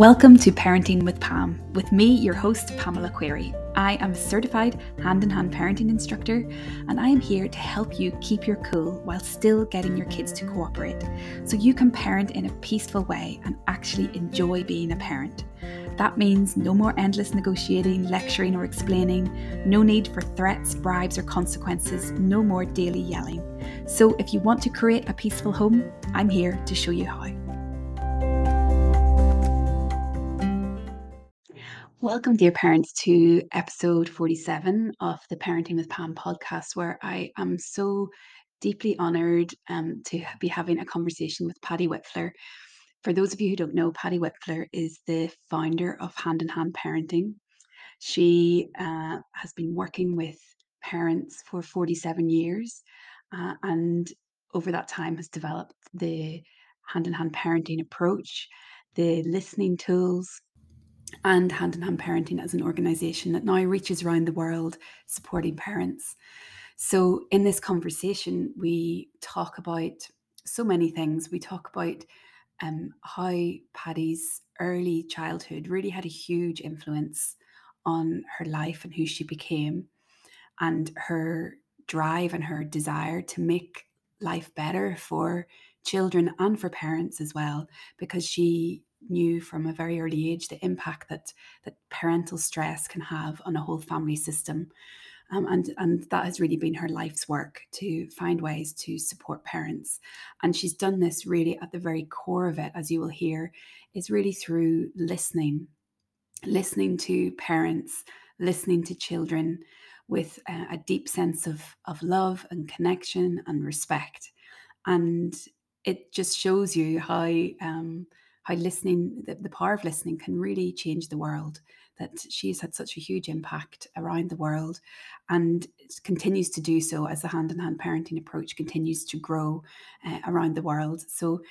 Welcome to Parenting with Pam, with me, your host, Pamela Quirke. I am a certified hand in hand parenting instructor, and I am here to help you keep your cool while still getting your kids to cooperate so you can parent in a peaceful way and actually enjoy being a parent. That means no more endless negotiating, lecturing, or explaining, no need for threats, bribes, or consequences, no more daily yelling. So, if you want to create a peaceful home, I'm here to show you how. Welcome, dear parents, to episode 47 of the Parenting with Pam podcast, where I am so deeply honoured um, to be having a conversation with Patty Wipfler. For those of you who don't know, Patty Wipfler is the founder of Hand in Hand Parenting. She uh, has been working with parents for 47 years uh, and over that time has developed the hand in hand parenting approach, the listening tools, and Hand in Hand Parenting as an organisation that now reaches around the world supporting parents. So, in this conversation, we talk about so many things. We talk about um, how Patty's early childhood really had a huge influence on her life and who she became, and her drive and her desire to make life better for children and for parents as well, because she knew from a very early age the impact that that parental stress can have on a whole family system. Um, and and that has really been her life's work to find ways to support parents and she's done this really at the very core of it as you will hear is really through listening listening to parents listening to children with a, a deep sense of of love and connection and respect and it just shows you how um, how listening, the, the power of listening can really change the world. That she's had such a huge impact around the world and continues to do so as the hand in hand parenting approach continues to grow uh, around the world. So,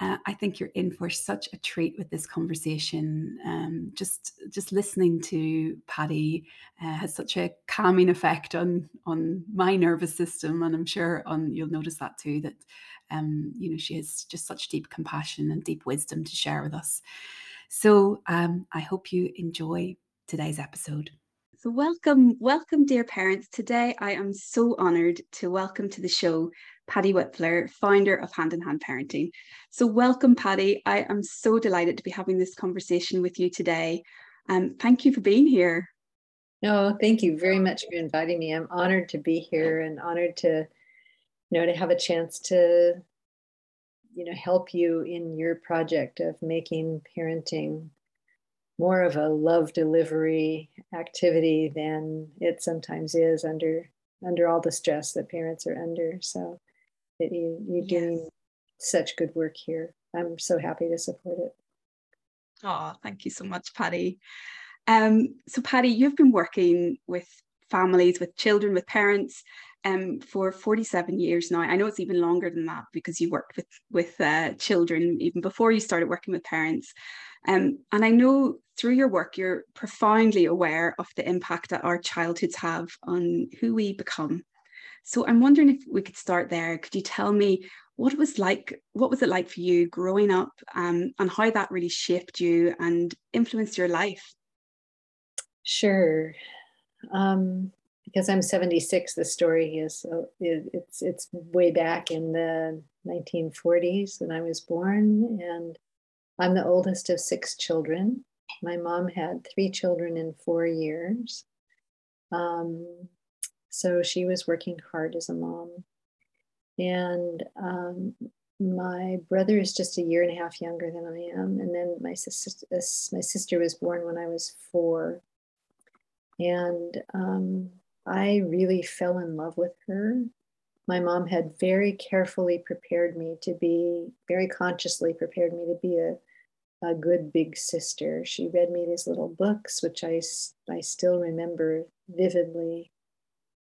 uh, I think you're in for such a treat with this conversation. Um, just just listening to Patty uh, has such a calming effect on on my nervous system, and I'm sure on you'll notice that too. That um, you know, she has just such deep compassion and deep wisdom to share with us. So um, I hope you enjoy today's episode. So, welcome, welcome, dear parents. Today, I am so honoured to welcome to the show Patty Wipfler, founder of Hand in Hand Parenting. So, welcome, Patty. I am so delighted to be having this conversation with you today. Um, thank you for being here. No, thank you very much for inviting me. I'm honored to be here and honored to you know to have a chance to you know help you in your project of making parenting more of a love delivery activity than it sometimes is under under all the stress that parents are under. So that you you're yes. doing such good work here. I'm so happy to support it. Oh thank you so much patty. Um, so patty you've been working with families with children with parents um, for 47 years now. I know it's even longer than that because you worked with with uh, children even before you started working with parents. Um, and I know through your work, you're profoundly aware of the impact that our childhoods have on who we become. So I'm wondering if we could start there. Could you tell me what it was like? What was it like for you growing up, um, and how that really shaped you and influenced your life? Sure. Um, because I'm 76, the story is it's it's way back in the 1940s when I was born, and I'm the oldest of six children. My mom had three children in four years, um, so she was working hard as a mom. And um, my brother is just a year and a half younger than I am, and then my sister my sister was born when I was four, and um, I really fell in love with her. My mom had very carefully prepared me to be, very consciously prepared me to be a, a good big sister. She read me these little books, which I, I still remember vividly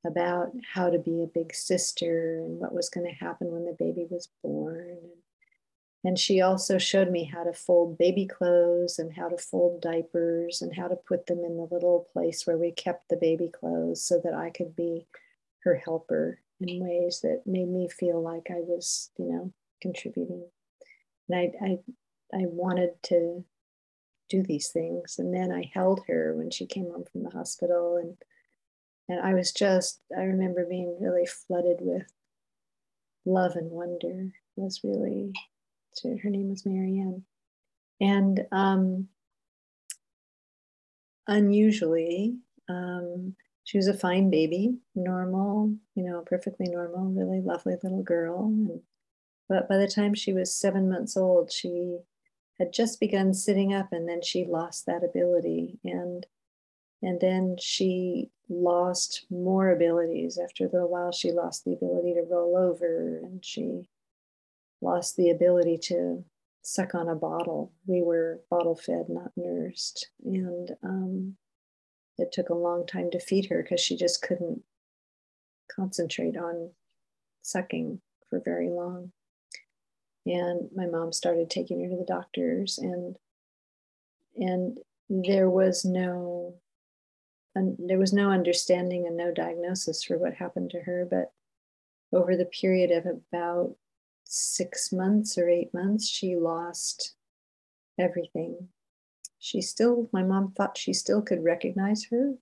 about how to be a big sister and what was going to happen when the baby was born. And she also showed me how to fold baby clothes and how to fold diapers and how to put them in the little place where we kept the baby clothes so that I could be her helper in ways that made me feel like I was, you know, contributing. And I, I, I wanted to do these things. And then I held her when she came home from the hospital and and I was just I remember being really flooded with love and wonder it was really her name was Marianne. And um, unusually, um, she was a fine baby, normal, you know, perfectly normal, really lovely little girl. And, but by the time she was seven months old, she had just begun sitting up and then she lost that ability. And and then she lost more abilities. After a little while, she lost the ability to roll over and she lost the ability to suck on a bottle. We were bottle fed, not nursed. And um, it took a long time to feed her because she just couldn't concentrate on sucking for very long. And my mom started taking her to the doctors and and there was no and there was no understanding and no diagnosis for what happened to her but over the period of about six months or eight months, she lost everything. She still, my mom thought she still could recognize her,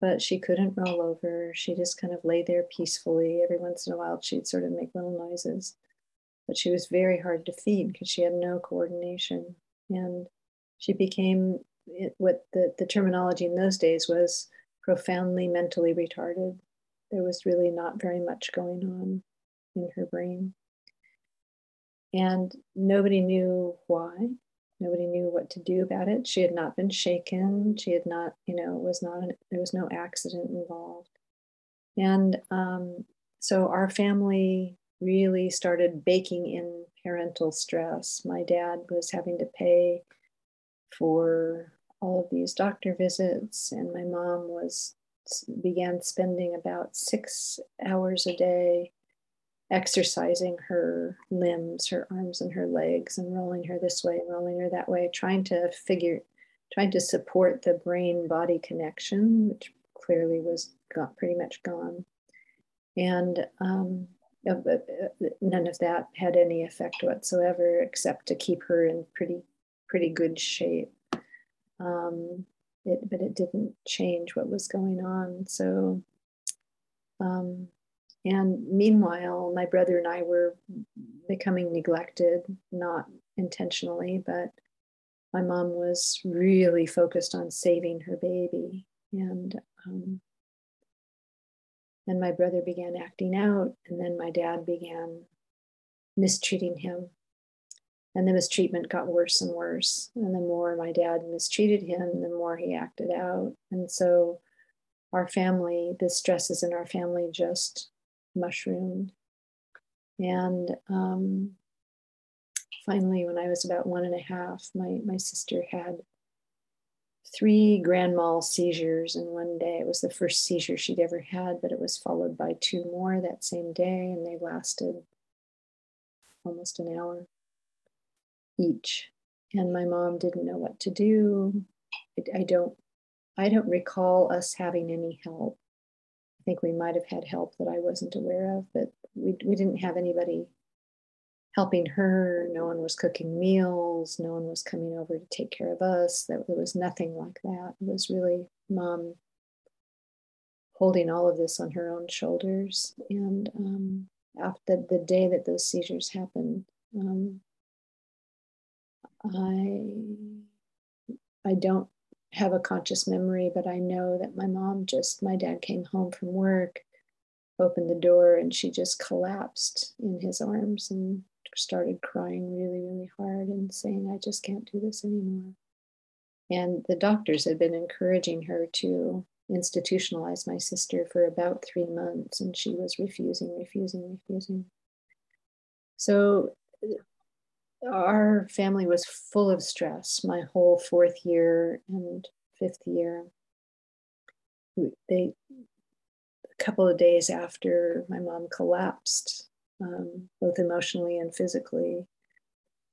but she couldn't roll over. She just kind of lay there peacefully. Every once in a while, she'd sort of make little noises. But she was very hard to feed because she had no coordination. And she became what the, the terminology in those days was profoundly mentally retarded. There was really not very much going on in her brain and nobody knew why. Nobody knew what to do about it. She had not been shaken. She had not you know was not an, there was no accident involved. And um, so our family really started baking in parental stress. My dad was having to pay for all of these doctor visits and my mom was began spending about six hours a day exercising her limbs, her arms and her legs, and rolling her this way, rolling her that way, trying to figure, trying to support the brain body connection, which clearly was got pretty much gone. And um, none of that had any effect whatsoever, except to keep her in pretty, pretty good shape. Um, it, but it didn't change what was going on. So um, and meanwhile, my brother and I were becoming neglected, not intentionally, but my mom was really focused on saving her baby. And um, then my brother began acting out, and then my dad began mistreating him. And the mistreatment got worse and worse. And the more my dad mistreated him, the more he acted out. And so our family, the stresses in our family just mushroomed. And um, finally, when I was about one and a half, my, my sister had three grand mal seizures in one day. It was the first seizure she'd ever had, but it was followed by two more that same day, and they lasted almost an hour each. And my mom didn't know what to do. I, I don't I don't recall us having any help. I think we might have had help that I wasn't aware of, but we, we didn't have anybody helping her. No one was cooking meals. No one was coming over to take care of us. There, there was nothing like that. It was really mom holding all of this on her own shoulders. And um, after the day that those seizures happened, um, I I don't have a conscious memory, but I know that my mom just, my dad came home from work, opened the door, and she just collapsed in his arms and started crying really, really hard and saying, I just can't do this anymore. And the doctors had been encouraging her to institutionalize my sister for about three months, and she was refusing, refusing, refusing. So our family was full of stress my whole fourth year and fifth year. They, a couple of days after my mom collapsed, um, both emotionally and physically,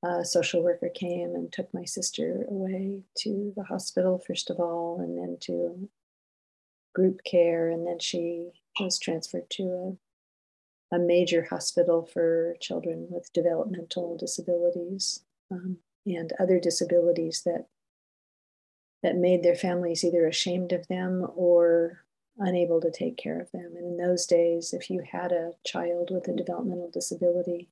a social worker came and took my sister away to the hospital, first of all, and then to group care. And then she was transferred to a major hospital for children with developmental disabilities um, and other disabilities that that made their families either ashamed of them or unable to take care of them. And in those days, if you had a child with a developmental disability,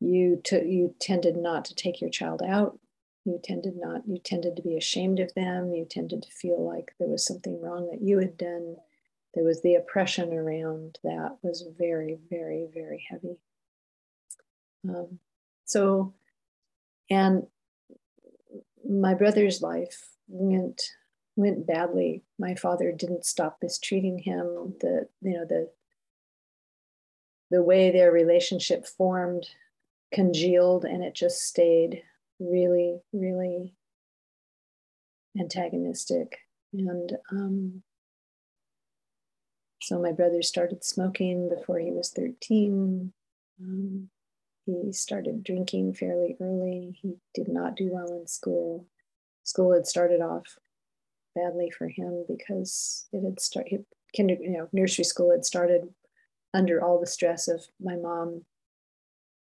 you took you tended not to take your child out. You tended not you tended to be ashamed of them. You tended to feel like there was something wrong that you had done. There was the oppression around that was very, very, very heavy. Um, so, and my brother's life went went badly. My father didn't stop mistreating him. The you know the the way their relationship formed congealed and it just stayed really really antagonistic and um, so my brother started smoking before he was 13 um, he started drinking fairly early. He did not do well in school. School had started off badly for him because it had started, kinder, you know, nursery school had started under all the stress of my mom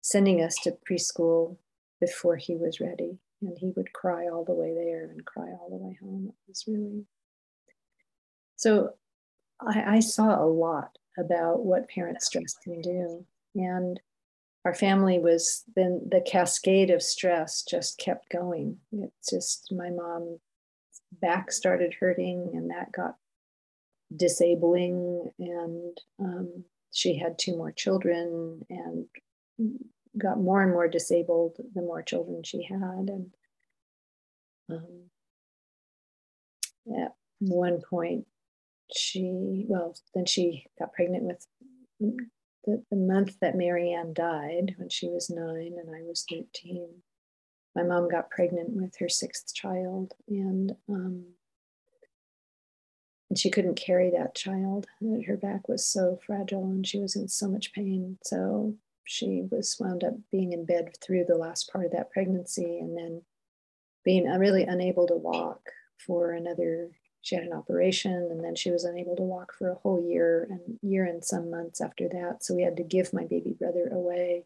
sending us to preschool before he was ready. And he would cry all the way there and cry all the way home. It was really so I, I saw a lot about what parent stress can do. And our family was then the cascade of stress just kept going. It just my mom's back started hurting, and that got disabling, and um, she had two more children and got more and more disabled the more children she had, and um, at one point she well then she got pregnant with the, the month that Marianne died, when she was nine and I was 13, my mom got pregnant with her sixth child, and um, and she couldn't carry that child. Her back was so fragile, and she was in so much pain. So she was wound up being in bed through the last part of that pregnancy, and then being really unable to walk for another she had an operation and then she was unable to walk for a whole year and year and some months after that. So we had to give my baby brother away.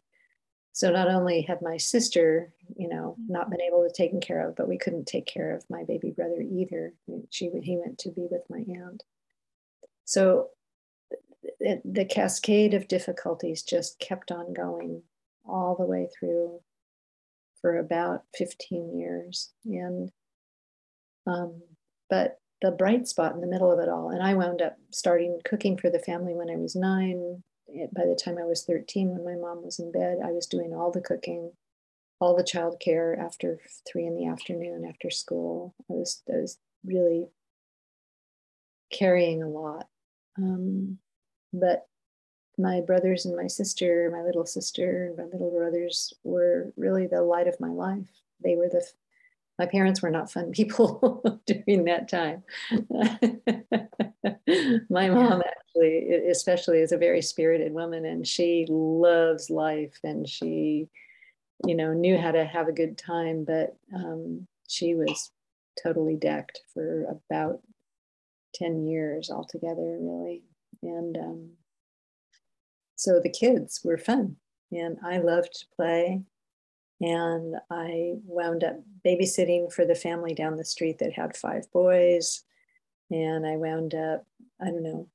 So not only had my sister you know not been able to taken care of but we couldn't take care of my baby brother either. She he went to be with my aunt. So it, the cascade of difficulties just kept on going all the way through for about 15 years. And um, but the bright spot in the middle of it all. And I wound up starting cooking for the family when I was nine. By the time I was 13, when my mom was in bed, I was doing all the cooking, all the childcare after three in the afternoon after school. I was, I was really carrying a lot. Um, but my brothers and my sister, my little sister and my little brothers were really the light of my life. They were the my parents were not fun people during that time. my mom actually, especially, is a very spirited woman, and she loves life, and she, you know, knew how to have a good time. But um, she was totally decked for about ten years altogether, really, and um, so the kids were fun, and I loved to play and I wound up babysitting for the family down the street that had five boys. And I wound up, I don't know,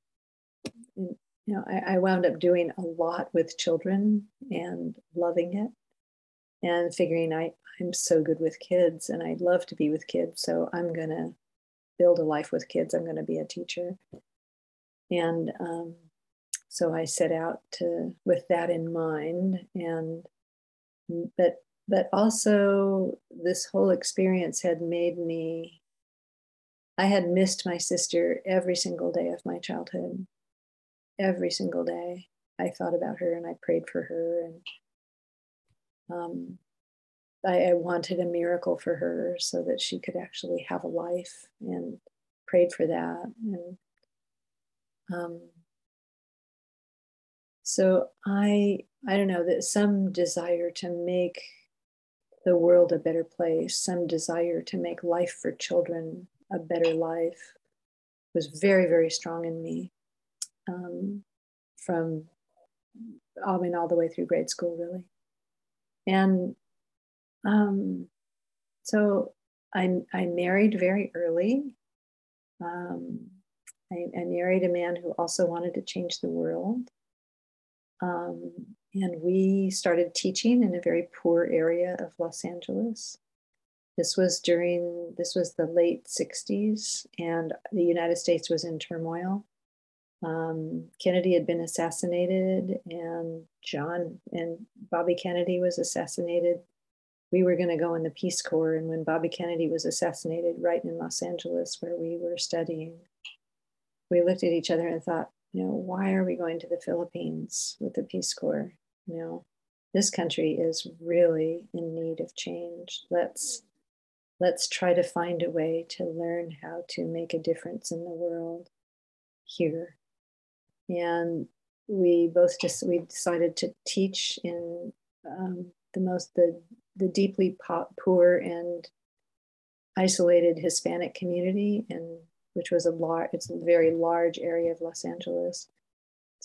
you know, I, I wound up doing a lot with children and loving it and figuring I, I'm so good with kids and I'd love to be with kids. So I'm going to build a life with kids. I'm going to be a teacher. And um, so I set out to with that in mind and but but also this whole experience had made me i had missed my sister every single day of my childhood. Every single day i thought about her and i prayed for her and um, I, I wanted a miracle for her so that she could actually have a life and prayed for that and um, so i i don't know that some desire to make the world a better place, some desire to make life for children a better life was very, very strong in me um, from, I mean, all the way through grade school, really. And um, so I, I married very early. Um, I, I, married a man who also wanted to change the world. Um, and we started teaching in a very poor area of Los Angeles. This was during, this was the late 60s, and the United States was in turmoil. Um, Kennedy had been assassinated, and John and Bobby Kennedy was assassinated. We were going to go in the Peace Corps, and when Bobby Kennedy was assassinated right in Los Angeles, where we were studying, we looked at each other and thought, you know, why are we going to the Philippines with the Peace Corps? You know, this country is really in need of change. Let's let's try to find a way to learn how to make a difference in the world here. And we both just we decided to teach in um, the most the the deeply poor and isolated Hispanic community, and which was a large it's a very large area of Los Angeles.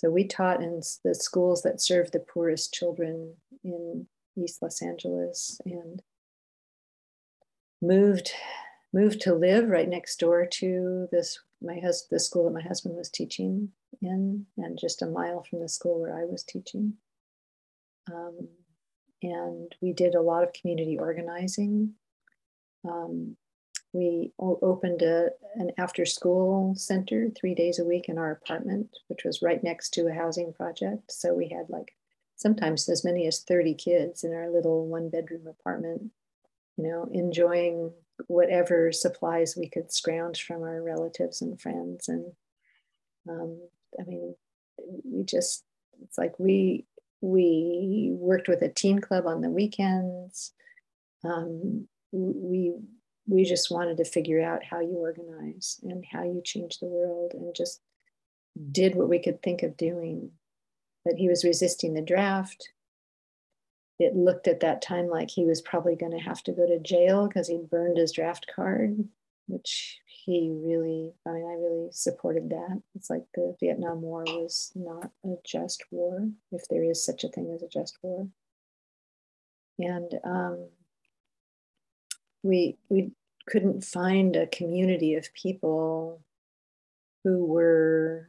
So we taught in the schools that serve the poorest children in East Los Angeles, and moved moved to live right next door to this my hus- the school that my husband was teaching in and just a mile from the school where i was teaching. Um, and we did a lot of community organizing. Um, we opened a, an after school center three days a week in our apartment which was right next to a housing project so we had like sometimes as many as 30 kids in our little one bedroom apartment you know, enjoying whatever supplies we could scrounge from our relatives and friends. And um, I mean, we just, it's like we, we worked with a teen club on the weekends. Um, we, we just wanted to figure out how you organize and how you change the world and just did what we could think of doing. But he was resisting the draft it looked at that time like he was probably going to have to go to jail because he burned his draft card, which he really, I mean, I really supported that. It's like the Vietnam War was not a just war, if there is such a thing as a just war. And um, we we couldn't find a community of people who were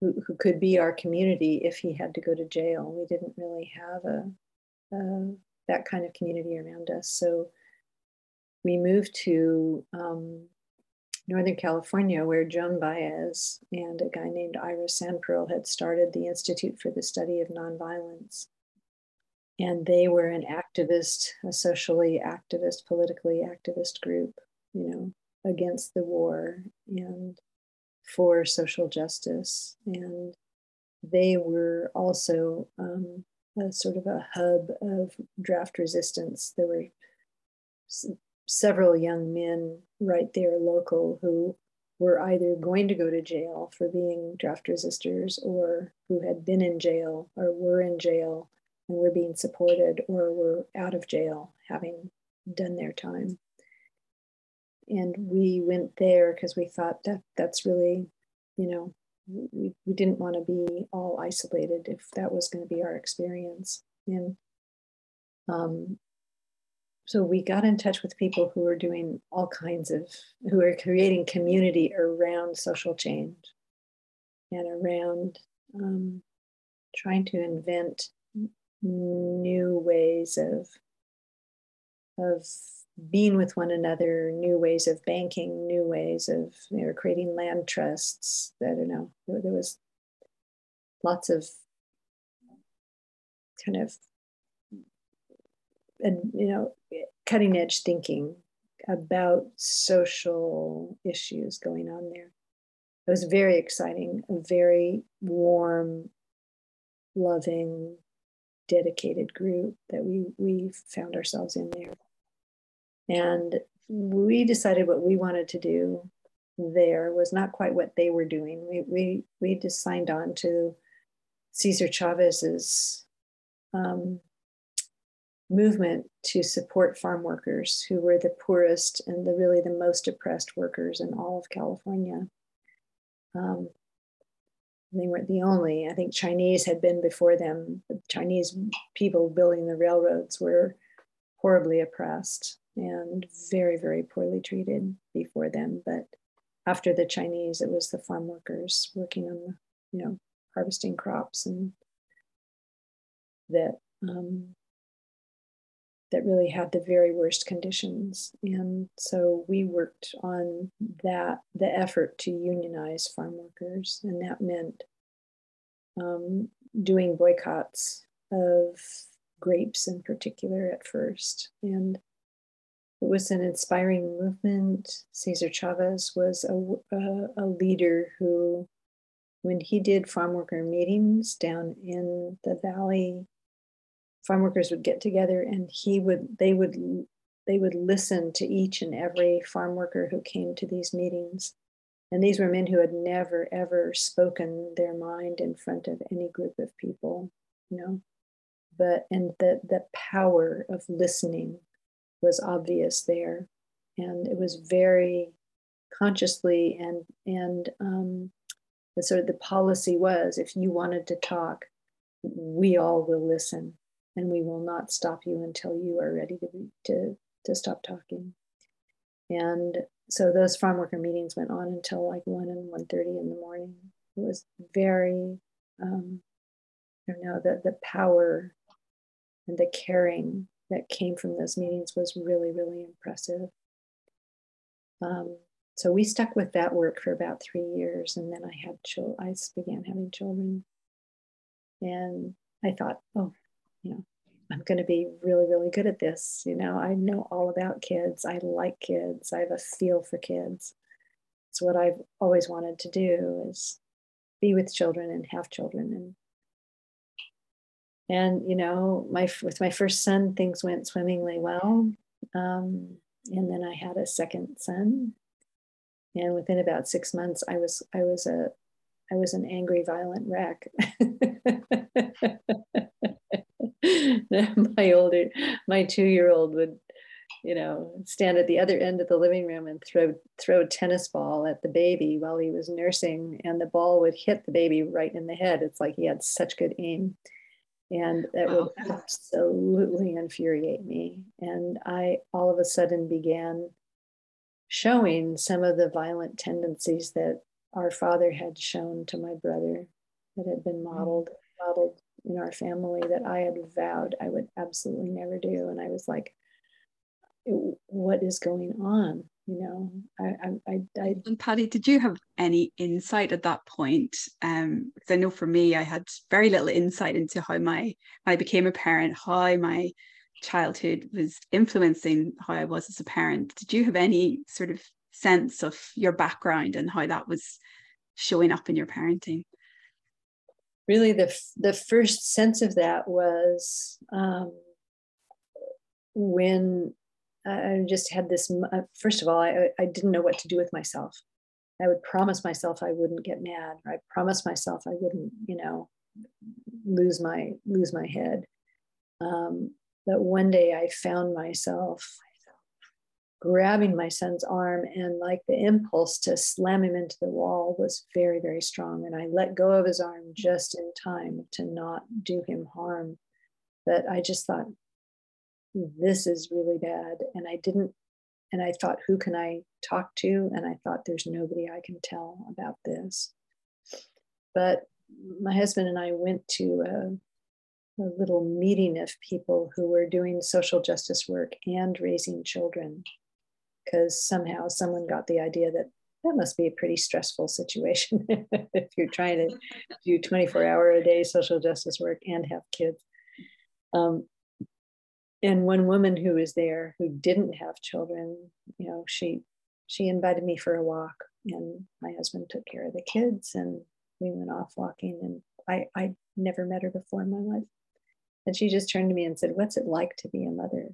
who, who could be our community if he had to go to jail. We didn't really have a, a that kind of community around us. So we moved to um, Northern California, where Joan Baez and a guy named Ira Sandperl had started the Institute for the Study of Nonviolence. And they were an activist, a socially activist, politically activist group, you know, against the war. And for social justice. And they were also um, a sort of a hub of draft resistance. There were s- several young men right there local who were either going to go to jail for being draft resistors or who had been in jail or were in jail and we're being supported or we're out of jail having done their time. And we went there because we thought that that's really you know we, we didn't want to be all isolated if that was going to be our experience. And um, so we got in touch with people who were doing all kinds of who are creating community around social change and around um, trying to invent new ways of of being with one another, new ways of banking, new ways of you know, creating land trusts. I don't know. There, was lots of kind of, and you know, cutting edge thinking about social issues going on there. It was very exciting, a very warm, loving, dedicated group that we we found ourselves in there. And we decided what we wanted to do there was not quite what they were doing. We, we, we just signed on to Cesar Chavez's um, movement to support farm workers who were the poorest and the really the most oppressed workers in all of California. Um, they weren't the only. I think Chinese had been before them. The Chinese people building the railroads were horribly oppressed and very, very poorly treated before them. But after the Chinese, it was the farm workers working on the, you know, harvesting crops and that um, that really had the very worst conditions. And so we worked on that, the effort to unionize farm workers. And that meant um, doing boycotts of grapes in particular at first. And it was an inspiring movement. Cesar Chavez was a, a, a leader who, when he did farm worker meetings down in the valley farm workers would get together and he would they would they would listen to each and every farm worker who came to these meetings. And these were men who had never ever spoken their mind in front of any group of people you know? But and the the power of listening was obvious there. And it was very consciously and and um, the sort of the policy was if you wanted to talk we all will listen and we will not stop you until you are ready to to to stop talking. And so those farm worker meetings went on until like one and one thirty in the morning. It was very, um, I don't know, the the power and the caring that came from those meetings was really really impressive. Um, so we stuck with that work for about three years, and then I had children. I began having children, and I thought, oh, you know, I'm going to be really, really good at this. You know, I know all about kids. I like kids. I have a feel for kids. It's what I've always wanted to do is be with children and have children. And and you know, my with my first son, things went swimmingly well. Um, and then I had a second son. And within about six months, I was I was a I was an angry, violent wreck. my older, my two-year-old would, you know, stand at the other end of the living room and throw throw a tennis ball at the baby while he was nursing, and the ball would hit the baby right in the head. It's like he had such good aim, and that would absolutely infuriate me. And I all of a sudden began showing some of the violent tendencies that our father had shown to my brother that had been mm. modeled modeled in our family that I had vowed I would absolutely never do. And I was like, what is going on? You know, I, I, I, and Patty, did you have any insight at that point? Um, because I know for me, I had very little insight into how my I became a parent, how my childhood was influencing how I was as a parent. Did you have any sort of sense of your background and how that was showing up in your parenting? Really the, the first sense of that was um, when I just had this. Uh, first of all, I, I didn't know what to do with myself. I would promise myself I wouldn't get mad. Or I promised myself I wouldn't, you know, lose my lose my head. Um, but one day I found myself grabbing my son's arm and like the impulse to slam him into the wall was very very strong. And i let go of his arm just in time to not do him harm. But i just thought this is really bad. And i didn't and i thought who can i talk to? And i thought there's nobody i can tell about this. But my husband and i went to a, a little meeting of people who were doing social justice work and raising children because somehow someone got the idea that that must be a pretty stressful situation if you're trying to do 24 hour a day social justice work and have kids. Um, and one woman who was there who didn't have children, you know, she she invited me for a walk, and my husband took care of the kids, and we went off walking. And I I never met her before in my life, and she just turned to me and said, "What's it like to be a mother?"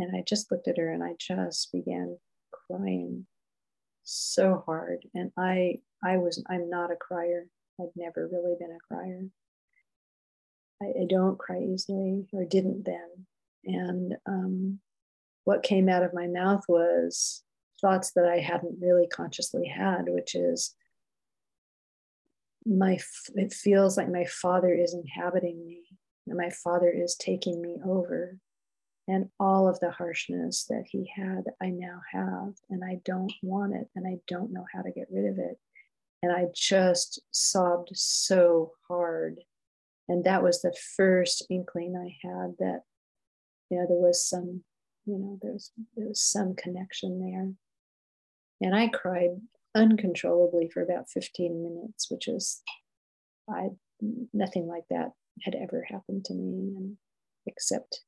And I just looked at her and I just began crying so hard. And I I was I'm not a crier. I'd never really been a crier. I, I don't cry easily or didn't then. And um, what came out of my mouth was thoughts that I hadn't really consciously had, which is my it feels like my father is inhabiting me and my father is taking me over And all of the harshness that he had, I now have, and I don't want it, and I don't know how to get rid of it. And I just sobbed so hard. And that was the first inkling I had that, you know, there was some, you know, there was, there was some connection there. And I cried uncontrollably for about 15 minutes, which is I nothing like that had ever happened to me and except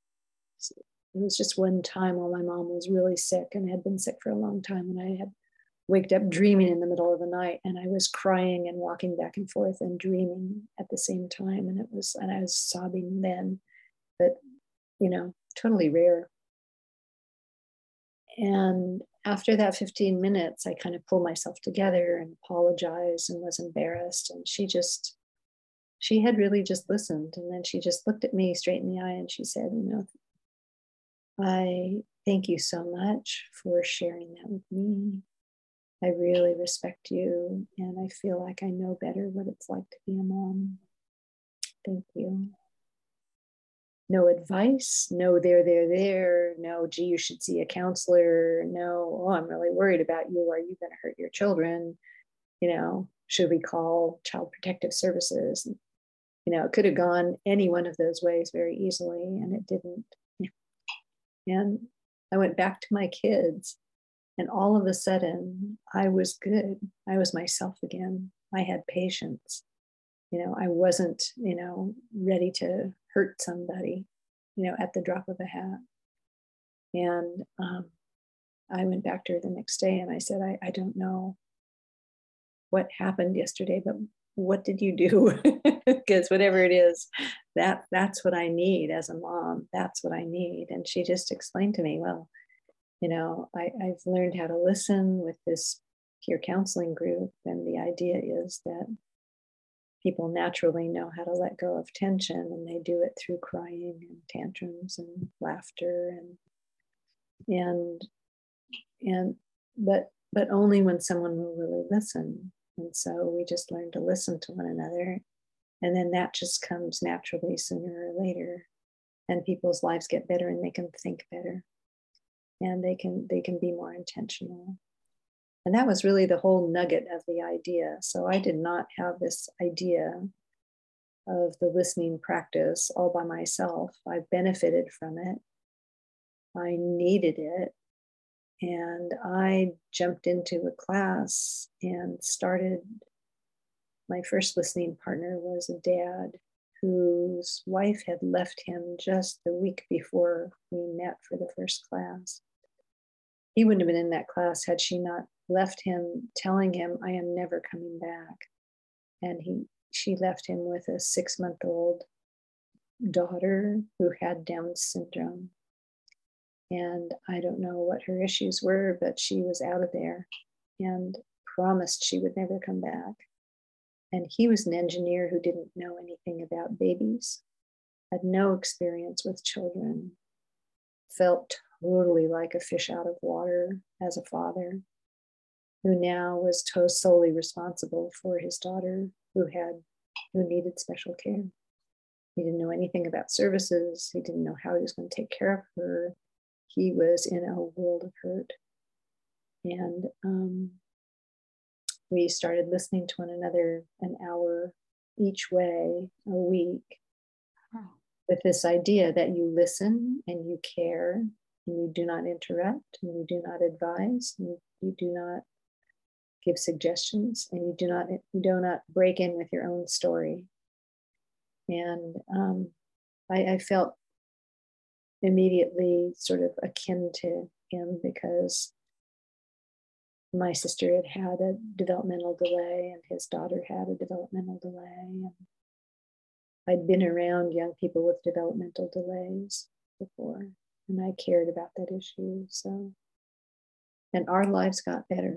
it was just one time while my mom was really sick and had been sick for a long time and I had waked up dreaming in the middle of the night and I was crying and walking back and forth and dreaming at the same time and it was and I was sobbing then but you know totally rare. And after that 15 minutes I kind of pulled myself together and apologized and was embarrassed and she just she had really just listened and then she just looked at me straight in the eye and she said you know I thank you so much for sharing that with me. I really respect you, and I feel like I know better what it's like to be a mom. Thank you. No advice, no there, there, there, no, gee, you should see a counselor, no, oh, I'm really worried about you. Are you going to hurt your children? You know, should we call Child Protective Services? You know, it could have gone any one of those ways very easily, and it didn't. And I went back to my kids, and all of a sudden, I was good. I was myself again. I had patience. You know, I wasn't, you know, ready to hurt somebody, you know, at the drop of a hat. And um, I went back to her the next day and I said, I, I don't know what happened yesterday, but what did you do? Because whatever it is, that that's what I need as a mom. That's what I need. And she just explained to me, well, you know, I, I've learned how to listen with this peer counseling group. And the idea is that people naturally know how to let go of tension and they do it through crying and tantrums and laughter and and and but but only when someone will really listen and so we just learn to listen to one another. And then that just comes naturally sooner or later. And people's lives get better and they can think better. And they can they can be more intentional. And that was really the whole nugget of the idea. So I did not have this idea of the listening practice all by myself. I benefited from it. I needed it. And I jumped into a class and started. My first listening partner was a dad whose wife had left him just the week before we met for the first class. He wouldn't have been in that class had she not left him, telling him, I am never coming back. And he, she left him with a six month old daughter who had Down syndrome. And I don't know what her issues were, but she was out of there and promised she would never come back. And he was an engineer who didn't know anything about babies, had no experience with children, felt totally like a fish out of water as a father, who now was solely responsible for his daughter who had who needed special care. He didn't know anything about services. He didn't know how he was going to take care of her he was in a world of hurt. And um, we started listening to one another an hour each way a week with this idea that you listen and you care and you do not interrupt and you do not advise and you do not give suggestions and you do not you do not break in with your own story and um, I, I, felt immediately sort of akin to him because my sister had had a developmental delay and his daughter had a developmental delay. And i'd been around young people with developmental delays before and i cared about that issue so. And our lives got better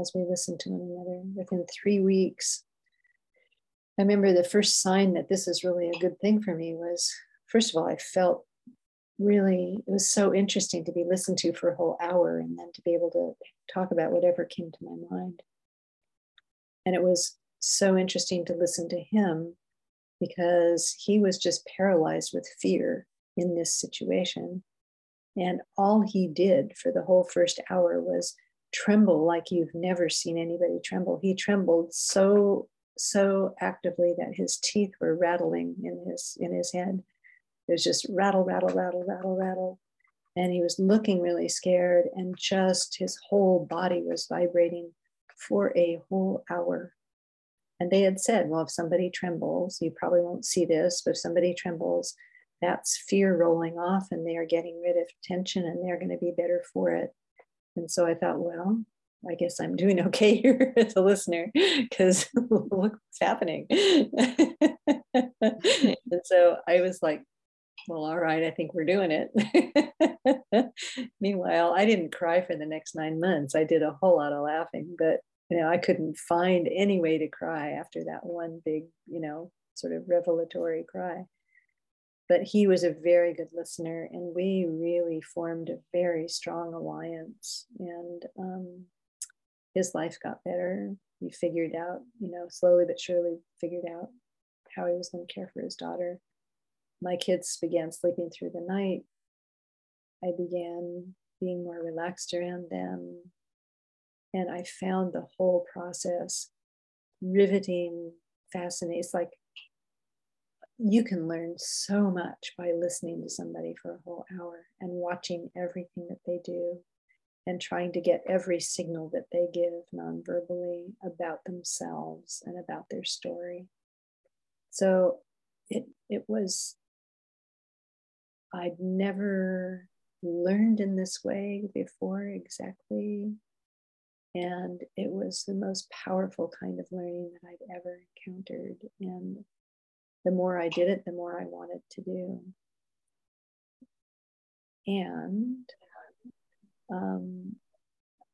as we listened to one another. Within three weeks i remember the first sign that this is really a good thing for me was first of all i felt really it was so interesting to be listened to for a whole hour and then to be able to talk about whatever came to my mind and it was so interesting to listen to him because he was just paralyzed with fear in this situation. And all he did for the whole first hour was tremble like you've never seen anybody tremble. He trembled so so actively that his teeth were rattling in his in his head. It was just rattle, rattle, rattle, rattle, rattle. And he was looking really scared, and just his whole body was vibrating for a whole hour. And they had said, well, if somebody trembles, you probably won't see this, but if somebody trembles, that's fear rolling off and they are getting rid of tension and they're going to be better for it. And so I thought, well, I guess I'm doing okay here as a listener because look what's happening. and so I was like, well, all right, I think we're doing it. Meanwhile, I didn't cry for the next nine months. I did a whole lot of laughing, but you know, I couldn't find any way to cry after that one big, you know, sort of revelatory cry. But he was a very good listener, and we really formed a very strong alliance. And um, his life got better. He figured out, you know, slowly but surely figured out how he was going to care for his daughter. My kids began sleeping through the night. I began being more relaxed around them. And I found the whole process riveting, fascinating. It's like you can learn so much by listening to somebody for a whole hour and watching everything that they do and trying to get every signal that they give non-verbally about themselves and about their story. So it it was I'd never learned in this way before exactly and it was the most powerful kind of learning that I'd ever encountered. And the more I did it, the more I wanted to do. And um,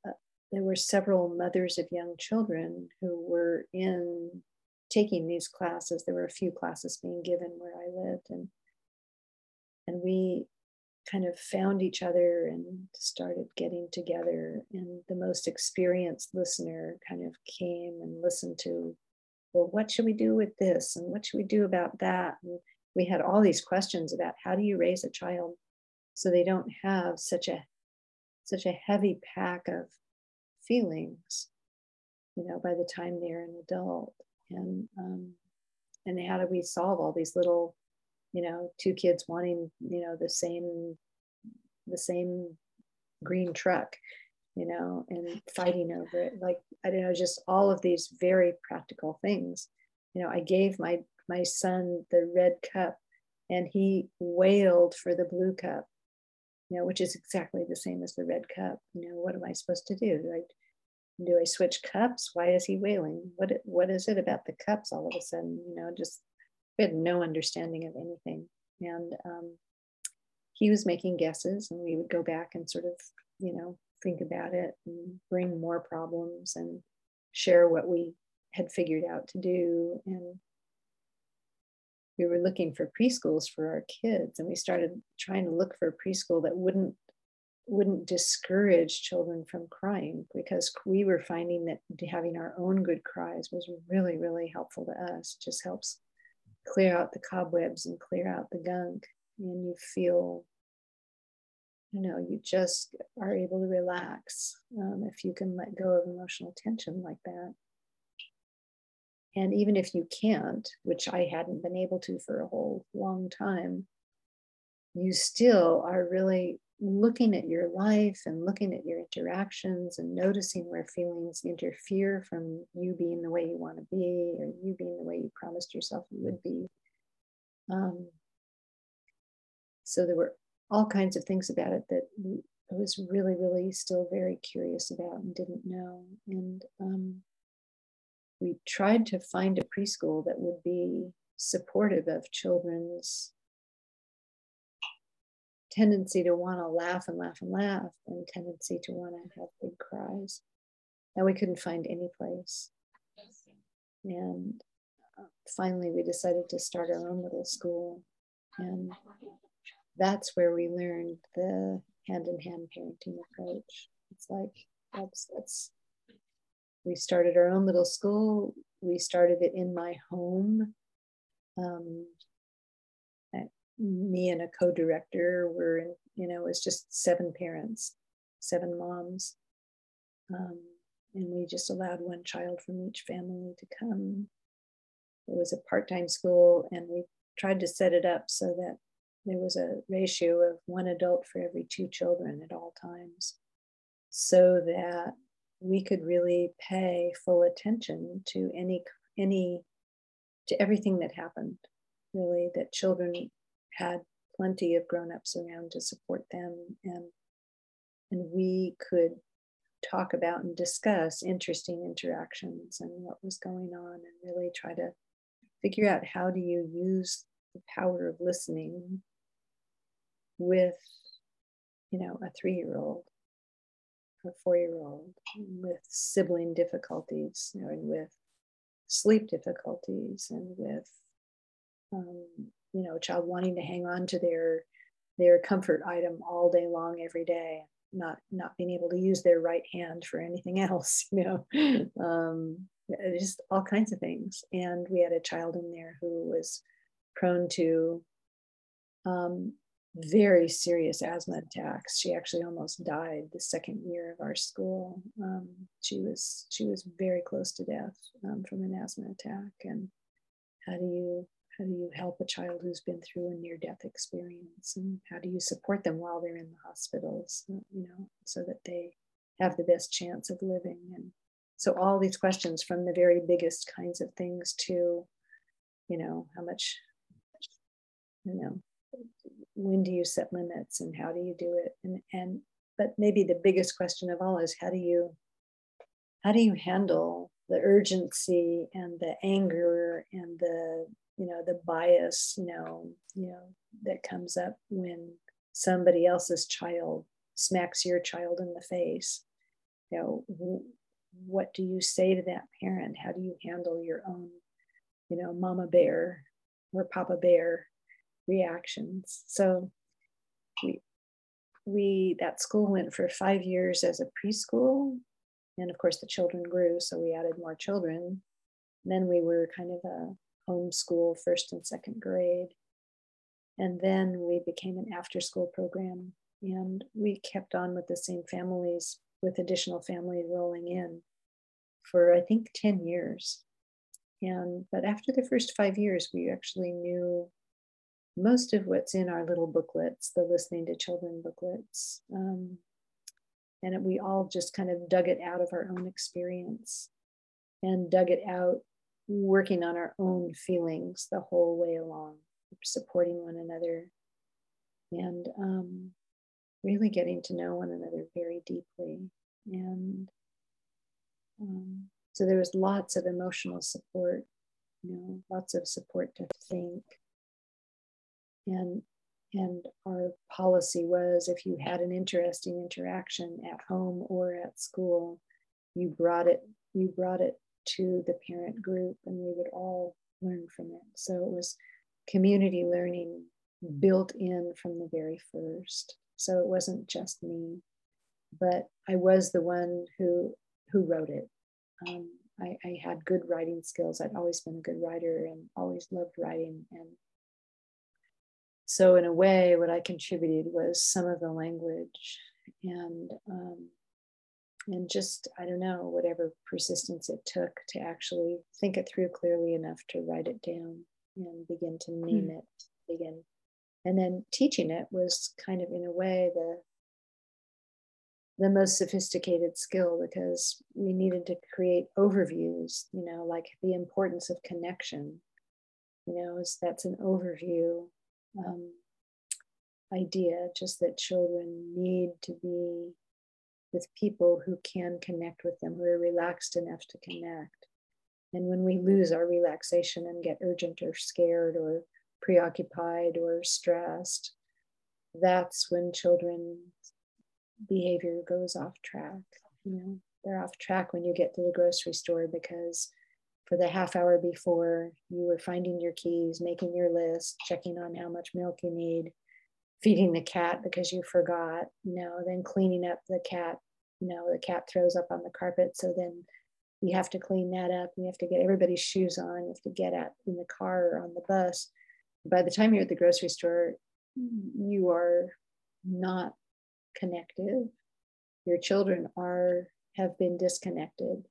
uh, there were several mothers of young children who were in taking these classes. There were a few classes being given where I lived, and and we kind of found each other and started getting together. And the most experienced listener kind of came and listened to, well, what should we do with this? And what should we do about that? And we had all these questions about how do you raise a child so they don't have such a such a heavy pack of feelings, you know, by the time they're an adult. And um, and how do we solve all these little you know two kids wanting you know the same the same green truck you know and fighting over it. Like i don't know just all of these very practical things. You know i gave my my son the red cup and he wailed for the blue cup you know which is exactly the same as the red cup. You know what am i supposed to do? Do i do i switch cups? Why is he wailing? What what is it about the cups all of a sudden you know just we had no understanding of anything. And um, he was making guesses, and we would go back and sort of, you know, think about it and bring more problems and share what we had figured out to do. And we were looking for preschools for our kids, and we started trying to look for a preschool that wouldn't wouldn't discourage children from crying because we were finding that having our own good cries was really really helpful to us it just helps clear out the cobwebs and clear out the gunk. And you feel you know you just are able to relax um, if you can let go of emotional tension like that. And even if you can't which i hadn't been able to for a whole long time you still are really looking at your life and looking at your interactions and noticing where feelings interfere from you being the way you want to be or you being the way you promised yourself you would be. Um, so there were all kinds of things about it that I was really, really still very curious about and didn't know. And um, we tried to find a preschool that would be supportive of children's tendency to want to laugh and laugh and laugh and tendency to want to have big cries. And we couldn't find any place. And uh, finally, we decided to start our own little school. And that's where we learned the hand in hand parenting approach. It's like, that's, that's, we started our own little school. We started it in my home. Um, me and a co-director were in, you know, it was just seven parents, seven moms. Um, and we just allowed one child from each family to come. It was a part-time school and we tried to set it up so that there was a ratio of one adult for every two children at all times so that we could really pay full attention to any any to everything that happened really that children had plenty of grown-ups around to support them and and we could talk about and discuss interesting interactions and what was going on and really try to figure out how do you use the power of listening with you know a three-year-old or four-year-old with sibling difficulties you know, and with sleep difficulties and with um, you know a child wanting to hang on to their their comfort item all day long every day not not being able to use their right hand for anything else you know um, just all kinds of things and we had a child in there who was prone to um, very serious asthma attacks. She actually almost died the second year of our school. Um, she was she was very close to death um, from an asthma attack. And how do you how do you help a child who's been through a near death experience? And how do you support them while they're in the hospitals? You know, so that they have the best chance of living. And so all these questions from the very biggest kinds of things to, you know, how much, you know, when do you set limits and how do you do it and and but maybe the biggest question of all is how do you how do you handle the urgency and the anger and the you know the bias you know you know that comes up when somebody else's child smacks your child in the face you know what do you say to that parent how do you handle your own you know mama bear or papa bear reactions. So we we that school went for five years as a preschool, and of course the children grew, so we added more children. Then we were kind of a homeschool first and second grade, and then we became an after-school program, and we kept on with the same families with additional families rolling in for I think ten years. And but after the first five years, we actually knew most of what's in our little booklets, the listening to children booklets. Um, and we all just kind of dug it out of our own experience and dug it out working on our own feelings the whole way along, supporting one another and um, really getting to know one another very deeply. And um, so there was lots of emotional support, you know, lots of support to think and and our policy was if you had an interesting interaction at home or at school you brought it you brought it to the parent group and we would all learn from it. So it was community learning built in from the very first. So it wasn't just me but i was the one who who wrote it. Um, I, I had good writing skills. I'd always been a good writer and always loved writing and so in a way what i contributed was some of the language and um, and just i don't know whatever persistence it took to actually think it through clearly enough to write it down and begin to name mm. it begin and then teaching it was kind of in a way the the most sophisticated skill because we needed to create overviews you know like the importance of connection you know is that's an overview um, idea, just that children need to be with people who can connect with them, who are relaxed enough to connect. And when we lose our relaxation and get urgent or scared or preoccupied or stressed, that's when children's behavior goes off track. You know, they're off track when you get to the grocery store because for the half hour before you were finding your keys, making your list, checking on how much milk you need, feeding the cat because you forgot, you know, then cleaning up the cat, you know, the cat throws up on the carpet. So then you have to clean that up. You have to get everybody's shoes on. You have to get out in the car or on the bus. by the time you're at the grocery store, you are not connected. Your children are have been disconnected.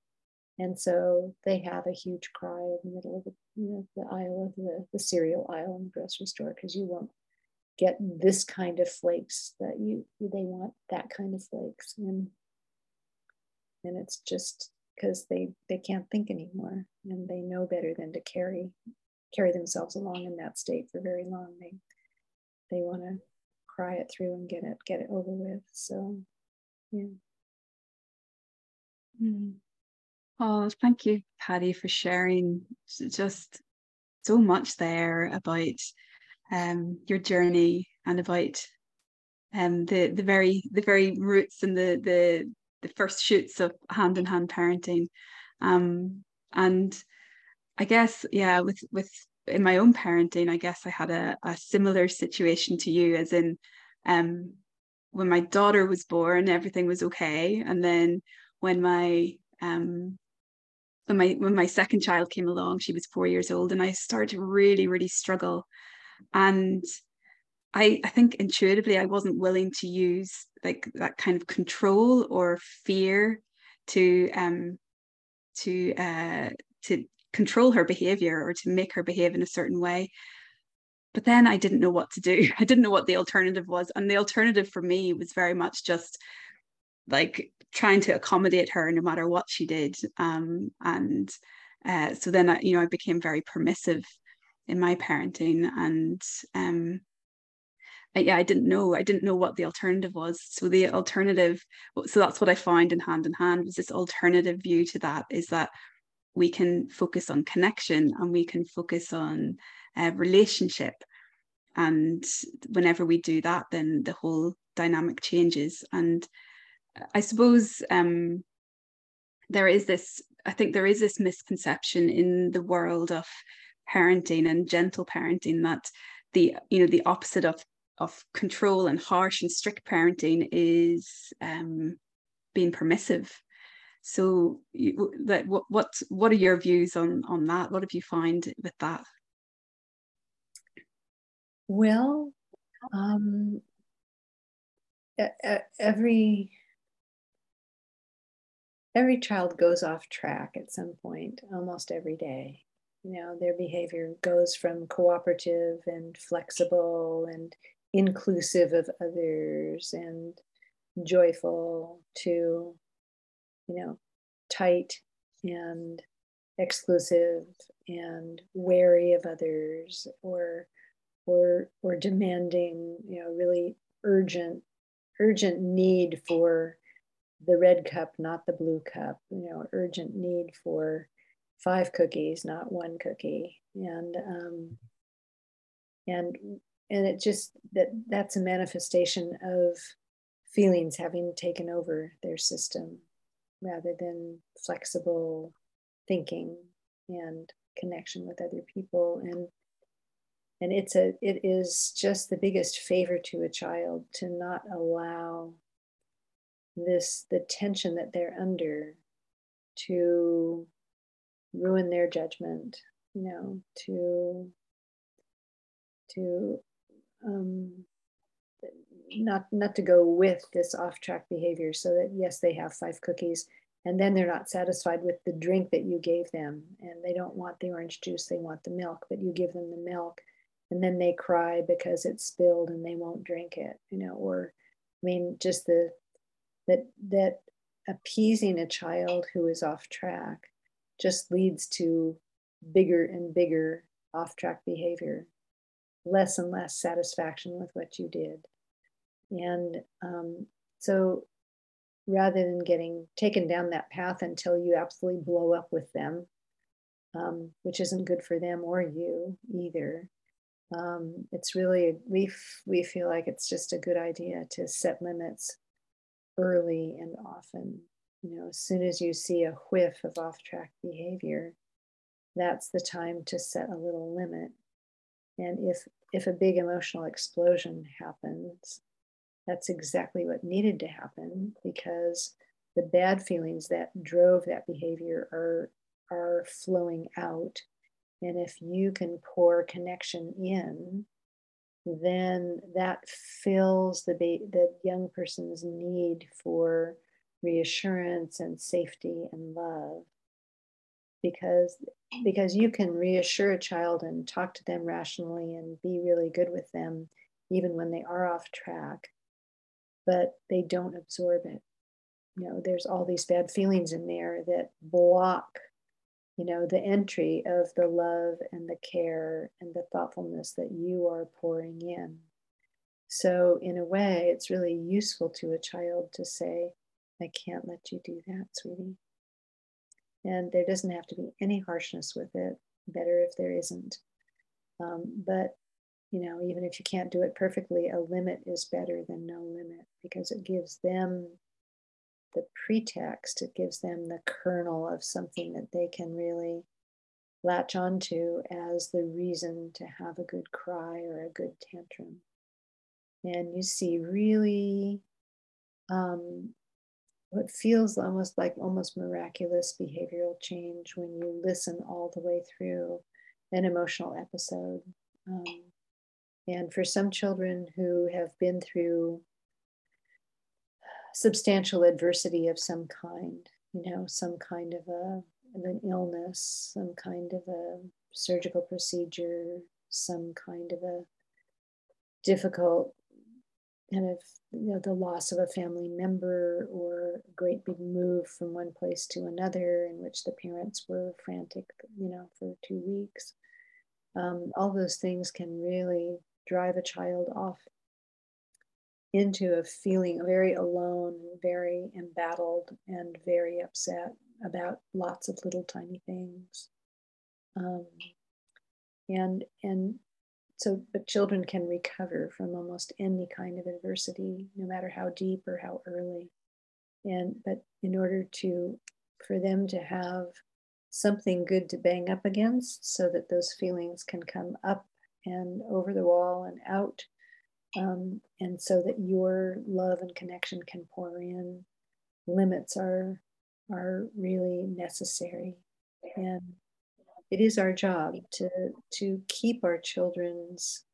And so they have a huge cry in the middle of the, you know, the aisle of the, the cereal aisle in the grocery store because you won't get this kind of flakes that you they want that kind of flakes. And and it's just because they they can't think anymore and they know better than to carry carry themselves along in that state for very long. They they want to cry it through and get it get it over with. So yeah. Mm. Oh, thank you, Patty, for sharing just so much there about um, your journey and about um, the the very the very roots and the the the first shoots of hand in hand parenting. Um, and I guess, yeah, with with in my own parenting, I guess I had a, a similar situation to you, as in um, when my daughter was born, everything was okay. And then when my um, when my when my second child came along, she was four years old, and I started to really, really struggle. And I, I think intuitively I wasn't willing to use like that kind of control or fear to um to uh to control her behavior or to make her behave in a certain way. But then i didn't know what to do. I didn't know what the alternative was. And the alternative for me was very much just like trying to accommodate her no matter what she did um and uh, so then I, you know i became very permissive in my parenting and um yeah, I didn't know. I didn't know what the alternative was. So the alternative, so that's what I found in hand in hand was this alternative view to that is that we can focus on connection and we can focus on uh, relationship. And whenever we do that, then the whole dynamic changes. And I suppose um, there is this, I think there is this misconception in the world of parenting and gentle parenting that the you know the opposite of of control and harsh and strict parenting is um, being permissive. So, you, that what what what are your views on on that? What have you find with that? Well, um, every every child goes off track at some point, almost every day. You know, their behavior goes from cooperative and flexible and inclusive of others and joyful to you know tight and exclusive and wary of others or or or demanding you know really urgent urgent need for the red cup not the blue cup you know urgent need for five cookies not one cookie. And um and and it just that that's a manifestation of feelings having taken over their system rather than flexible thinking and connection with other people. And and it's a it is just the biggest favor to a child to not allow this the tension that they're under to ruin their judgment you know to to um, not not to go with this off track behavior so that yes they have five cookies and then they're not satisfied with the drink that you gave them and they don't want the orange juice they want the milk but you give them the milk and then they cry because it's spilled and they won't drink it you know or i mean just the that that appeasing a child who is off track just leads to bigger and bigger off track behavior less and less satisfaction with what you did. And um, so rather than getting taken down that path until you absolutely blow up with them, um, which isn't good for them or you either. Um, it's really we we feel like it's just a good idea to set limits early and often. You know, as soon as you see a whiff of off-track behavior, that's the time to set a little limit and if if a big emotional explosion happens, that's exactly what needed to happen because the bad feelings that drove that behavior are are flowing out And if you can pour connection in, then that fills the, ba- the young person's need for reassurance and safety and love. Because because you can reassure a child and talk to them rationally and be really good with them even when they are off track but they don't absorb it. You know there's all these bad feelings in there that block you know the entry of the love and the care and the thoughtfulness that you are pouring in. So in a way it's really useful to a child to say i can't let you do that sweetie. And there doesn't have to be any harshness with it better if there isn't. Um, but you know even if you can't do it perfectly a limit is better than no limit because it gives them the pretext, it gives them the kernel of something that they can really latch onto as the reason to have a good cry or a good tantrum. And you see really um, what feels almost like almost miraculous behavioral change when you listen all the way through an emotional episode. Um, and for some children who have been through substantial adversity of some kind, you know, some kind of a of an illness, some kind of a surgical procedure, some kind of a difficult kind of you know the loss of a family member or a great big move from one place to another in which the parents were frantic you know for two weeks. Um, all those things can really drive a child off into a feeling very alone, very embattled, and very upset about lots of little tiny things. Um, and and so, but children can recover from almost any kind of adversity, no matter how deep or how early. And but in order to for them to have something good to bang up against, so that those feelings can come up and over the wall and out um, and so that your love and connection can pour in limits are are really necessary. And it is our job to to keep our children's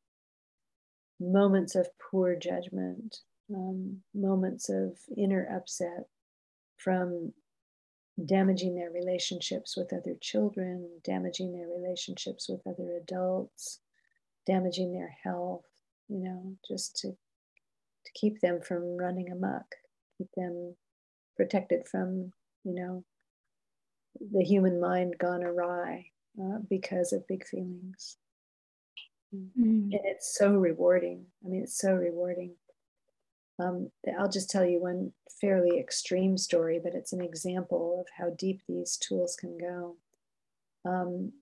moments of poor judgment um, moments of inner upset from damaging their relationships with other children damaging their relationships with other adults damaging their health you know, just to, to keep them from running amok, keep them protected from, you know, the human mind gone awry uh, because of big feelings. Mm. And it's so rewarding. I mean, it's so rewarding. Um, I'll just tell you one fairly extreme story, but it's an example of how deep these tools can go. Um,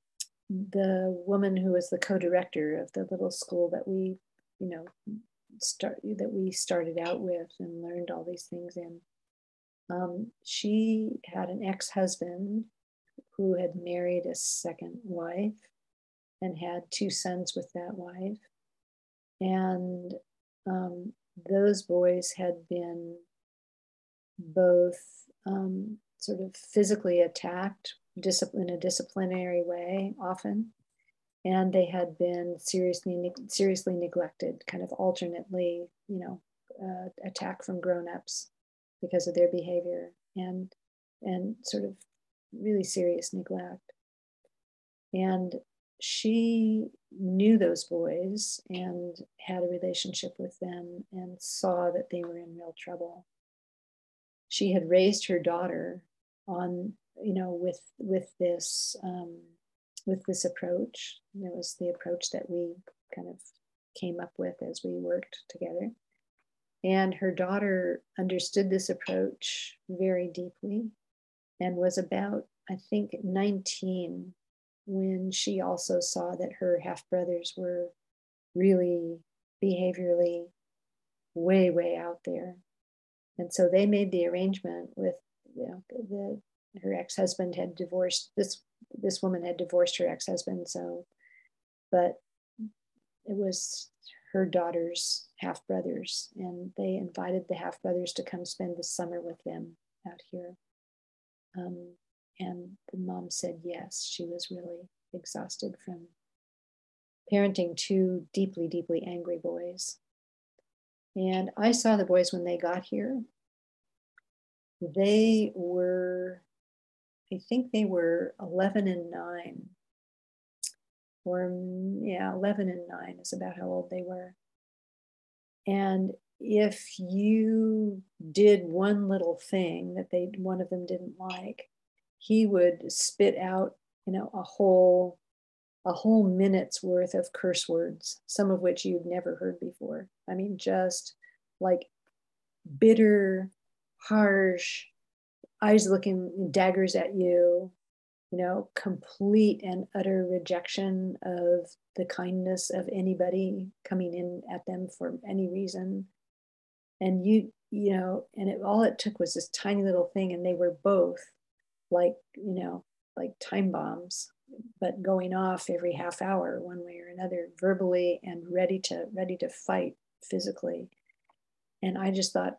the woman who was the co-director of the little school that we you know, start that we started out with and learned all these things in. Um, she had an ex-husband who had married a second wife and had two sons with that wife. And um, those boys had been both um, sort of physically attacked discipline, in a disciplinary way often, and they had been seriously seriously neglected, kind of alternately, you know, uh, attack from grown-ups because of their behavior and and sort of really serious neglect. And she knew those boys and had a relationship with them and saw that they were in real trouble. She had raised her daughter on, you know, with with this um, with this approach. It was the approach that we kind of came up with as we worked together. And her daughter understood this approach very deeply and was about, I think, 19 when she also saw that her half brothers were really behaviorally way, way out there. And so they made the arrangement with you know, the, her ex-husband had divorced this this woman had divorced her ex-husband so but it was her daughter's half brothers and they invited the half brothers to come spend the summer with them out here um, and the mom said yes she was really exhausted from parenting two deeply, deeply angry boys. And I saw the boys when they got here. They were, I think they were 11 and 9. Or, mm, yeah, 11 and 9 is about how old they were. And if you did one little thing that they one of them didn't like, he would spit out, you know, a whole a whole minute's worth of curse words, some of which you'd never heard before. I mean, just like bitter, harsh, eyes looking daggers at you, you know, complete and utter rejection of the kindness of anybody coming in at them for any reason. And you, you know, and it, all it took was this tiny little thing, and they were both like, you know, like time bombs, but going off every half hour, one way or another, verbally and ready to ready to fight physically. And I just thought,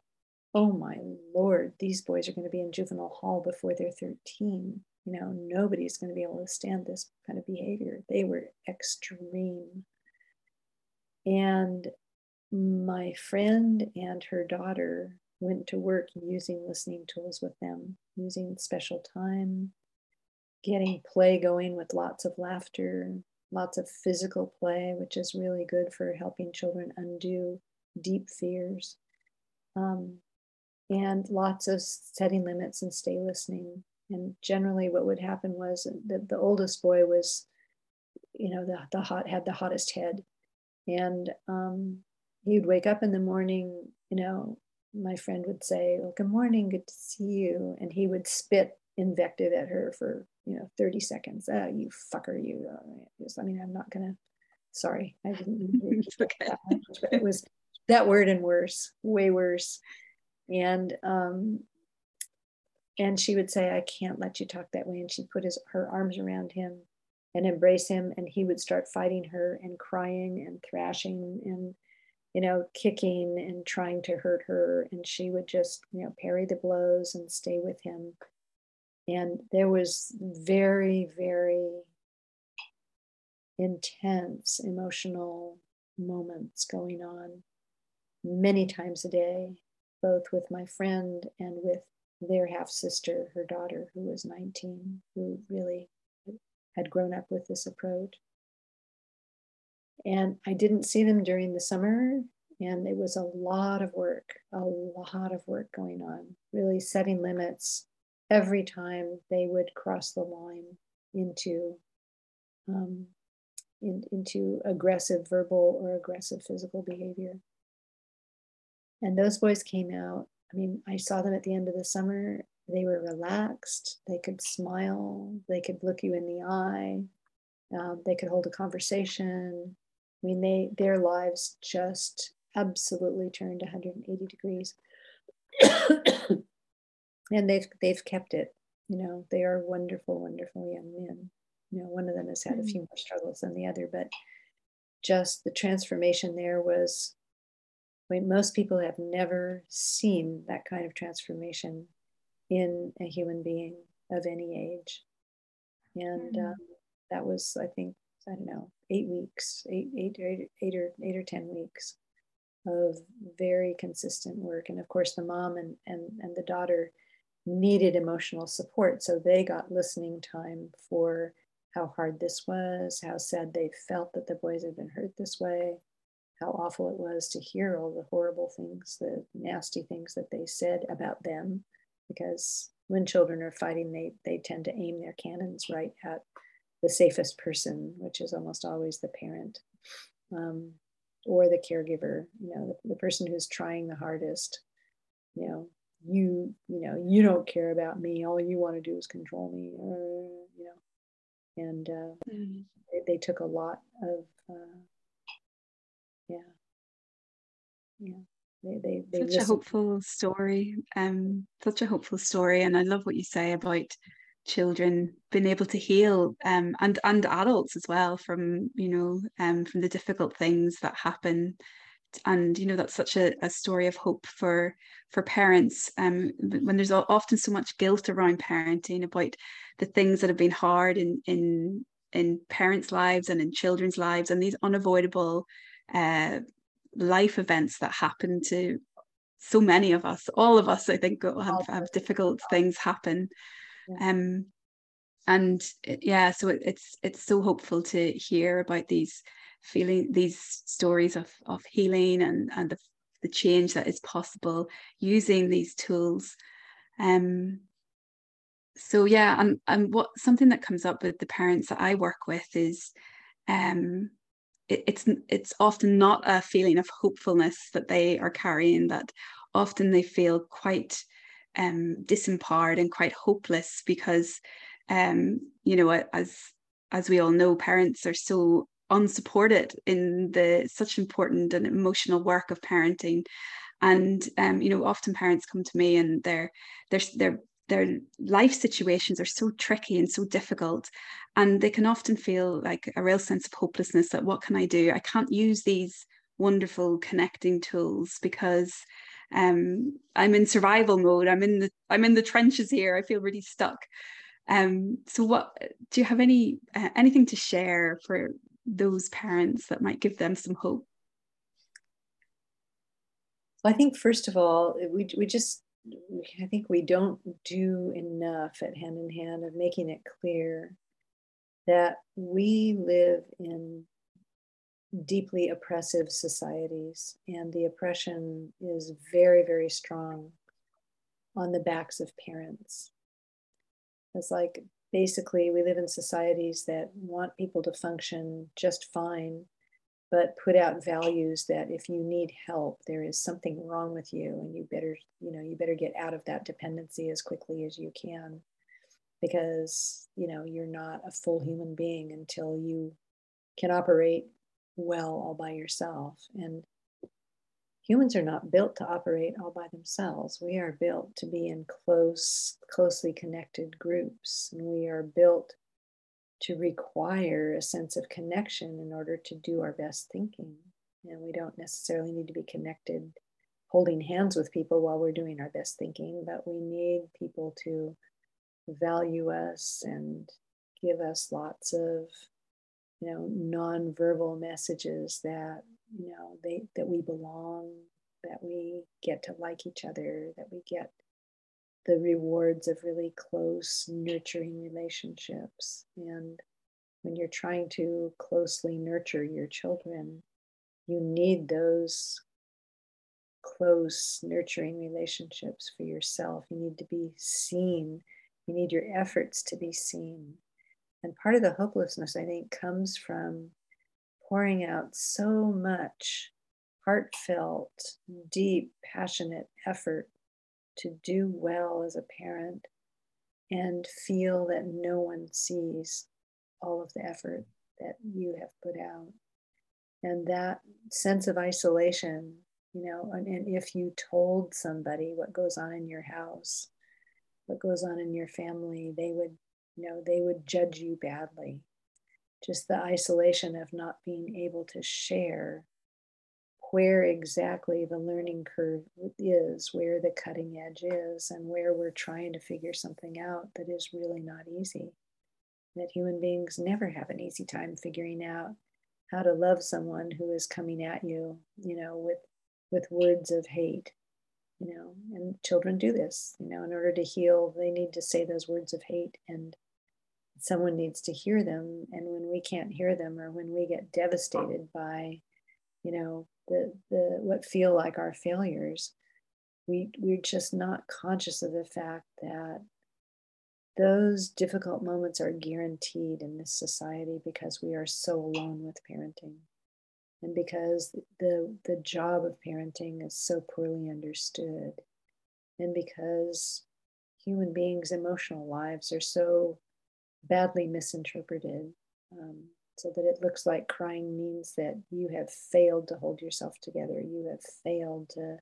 oh my lord, these boys are going to be in juvenile hall before they're 13 you know, nobody's going to be able to stand this kind of behavior. They were extreme. And my friend and her daughter went to work using listening tools with them, using special time, getting play going with lots of laughter, lots of physical play, which is really good for helping children undo deep fears. Um, and lots of setting limits and stay listening. And generally what would happen was that the oldest boy was you know the, the hot had the hottest head. And um, he'd wake up in the morning you know my friend would say well good morning good to see you. And he would spit invective at her for you know 30 seconds. Oh, you fucker you uh, i mean i'm not gonna sorry i didn't okay. that much, but it was that word and worse way worse and um, and she would say, I can't let you talk that way. And she'd put his, her arms around him and embrace him. And he would start fighting her and crying and thrashing and, you know, kicking and trying to hurt her. And she would just, you know, parry the blows and stay with him. And there was very, very intense emotional moments going on many times a day, both with my friend and with their half sister, her daughter, who was 19, who really had grown up with this approach. And I didn't see them during the summer, and it was a lot of work, a lot of work going on, really setting limits every time they would cross the line into um, in, into aggressive verbal or aggressive physical behavior. And those boys came out I mean, I saw them at the end of the summer. They were relaxed. They could smile. They could look you in the eye. Um, they could hold a conversation. I mean, they their lives just absolutely turned 180 degrees, and they've they've kept it. You know, they are wonderful, wonderful young men. You know, one of them has had mm-hmm. a few more struggles than the other, but just the transformation there was Mean, most people have never seen that kind of transformation in a human being of any age. And mm-hmm. um, that was, I think, I don't know, eight weeks, eight, eight, eight, eight or eight or 10 weeks of very consistent work. And of course, the mom and, and, and the daughter needed emotional support. So they got listening time for how hard this was, how sad they felt that the boys had been hurt this way, how awful it was to hear all the horrible things, the nasty things that they said about them, because when children are fighting, they, they tend to aim their cannons right at the safest person, which is almost always the parent um, or the caregiver, you know, the, the person who's trying the hardest. You know, you, you know, you don't care about me. All you want to do is control me, uh, you know. And uh, mm-hmm. they, they, took a lot of uh, yeah. Yeah. They, they, they such listen. a hopeful story um such a hopeful story and i love what you say about children being able to heal um and and adults as well from you know um from the difficult things that happen. And you know that's such a, a story of hope for for parents um when there's often so much guilt around parenting about the things that have been hard in in in parents' lives and in children's lives, and these unavoidable uh, life events that happen to so many of us. All of us, I think, have, have difficult things happen. Um, and it, yeah, so it, it's it's so hopeful to hear about these feeling these stories of of healing and and the, the change that is possible using these tools. Um, so yeah and, and what something that comes up with the parents that i work with is um it, it's it's often not a feeling of hopefulness that they are carrying that often they feel quite um disempowered and quite hopeless because um you know as as we all know parents are so unsupported in the such important and emotional work of parenting. And um, you know often parents come to me and they're they're they're their life situations are so tricky and so difficult and they can often feel like a real sense of hopelessness that what can i do? I can't use these wonderful connecting tools because um, i'm in survival mode. I'm in the i'm in the trenches here. I feel really stuck. Um, so what do you have any uh, anything to share for those parents that might give them some hope? Well, I think first of all, we, we just I think we don't do enough at hand in hand of making it clear that we live in deeply oppressive societies, and the oppression is very, very strong on the backs of parents. It's like basically we live in societies that want people to function just fine but put out values that if you need help there is something wrong with you and you better you know you better get out of that dependency as quickly as you can because you know you're not a full human being until you can operate well all by yourself. And humans are not built to operate all by themselves. We are built to be in close closely connected groups. And we are built to require a sense of connection in order to do our best thinking. And we don't necessarily need to be connected holding hands with people while we're doing our best thinking, but we need people to value us and give us lots of you know non-verbal messages that you know they that we belong that we get to like each other that we get the rewards of really close, nurturing relationships. And when you're trying to closely nurture your children, you need those close, nurturing relationships for yourself. You need to be seen, you need your efforts to be seen. And part of the hopelessness, I think, comes from pouring out so much heartfelt, deep, passionate effort to do well as a parent and feel that no one sees all of the effort that you have put out. And that sense of isolation, you know, and, and if you told somebody what goes on in your house, what goes on in your family, they would, you know, they would judge you badly. Just the isolation of not being able to share where exactly the learning curve is, where the cutting edge is, and where we're trying to figure something out that is really not easy. That human beings never have an easy time figuring out how to love someone who is coming at you, you know, with with words of hate, you know, and children do this, you know, in order to heal, they need to say those words of hate and someone needs to hear them. And when we can't hear them or when we get devastated by, you know, the, the what feel like our failures, we, we're just not conscious of the fact that those difficult moments are guaranteed in this society because we are so alone with parenting and because the the job of parenting is so poorly understood and because human beings emotional lives are so badly misinterpreted um, so that it looks like crying means that you have failed to hold yourself together. You have failed to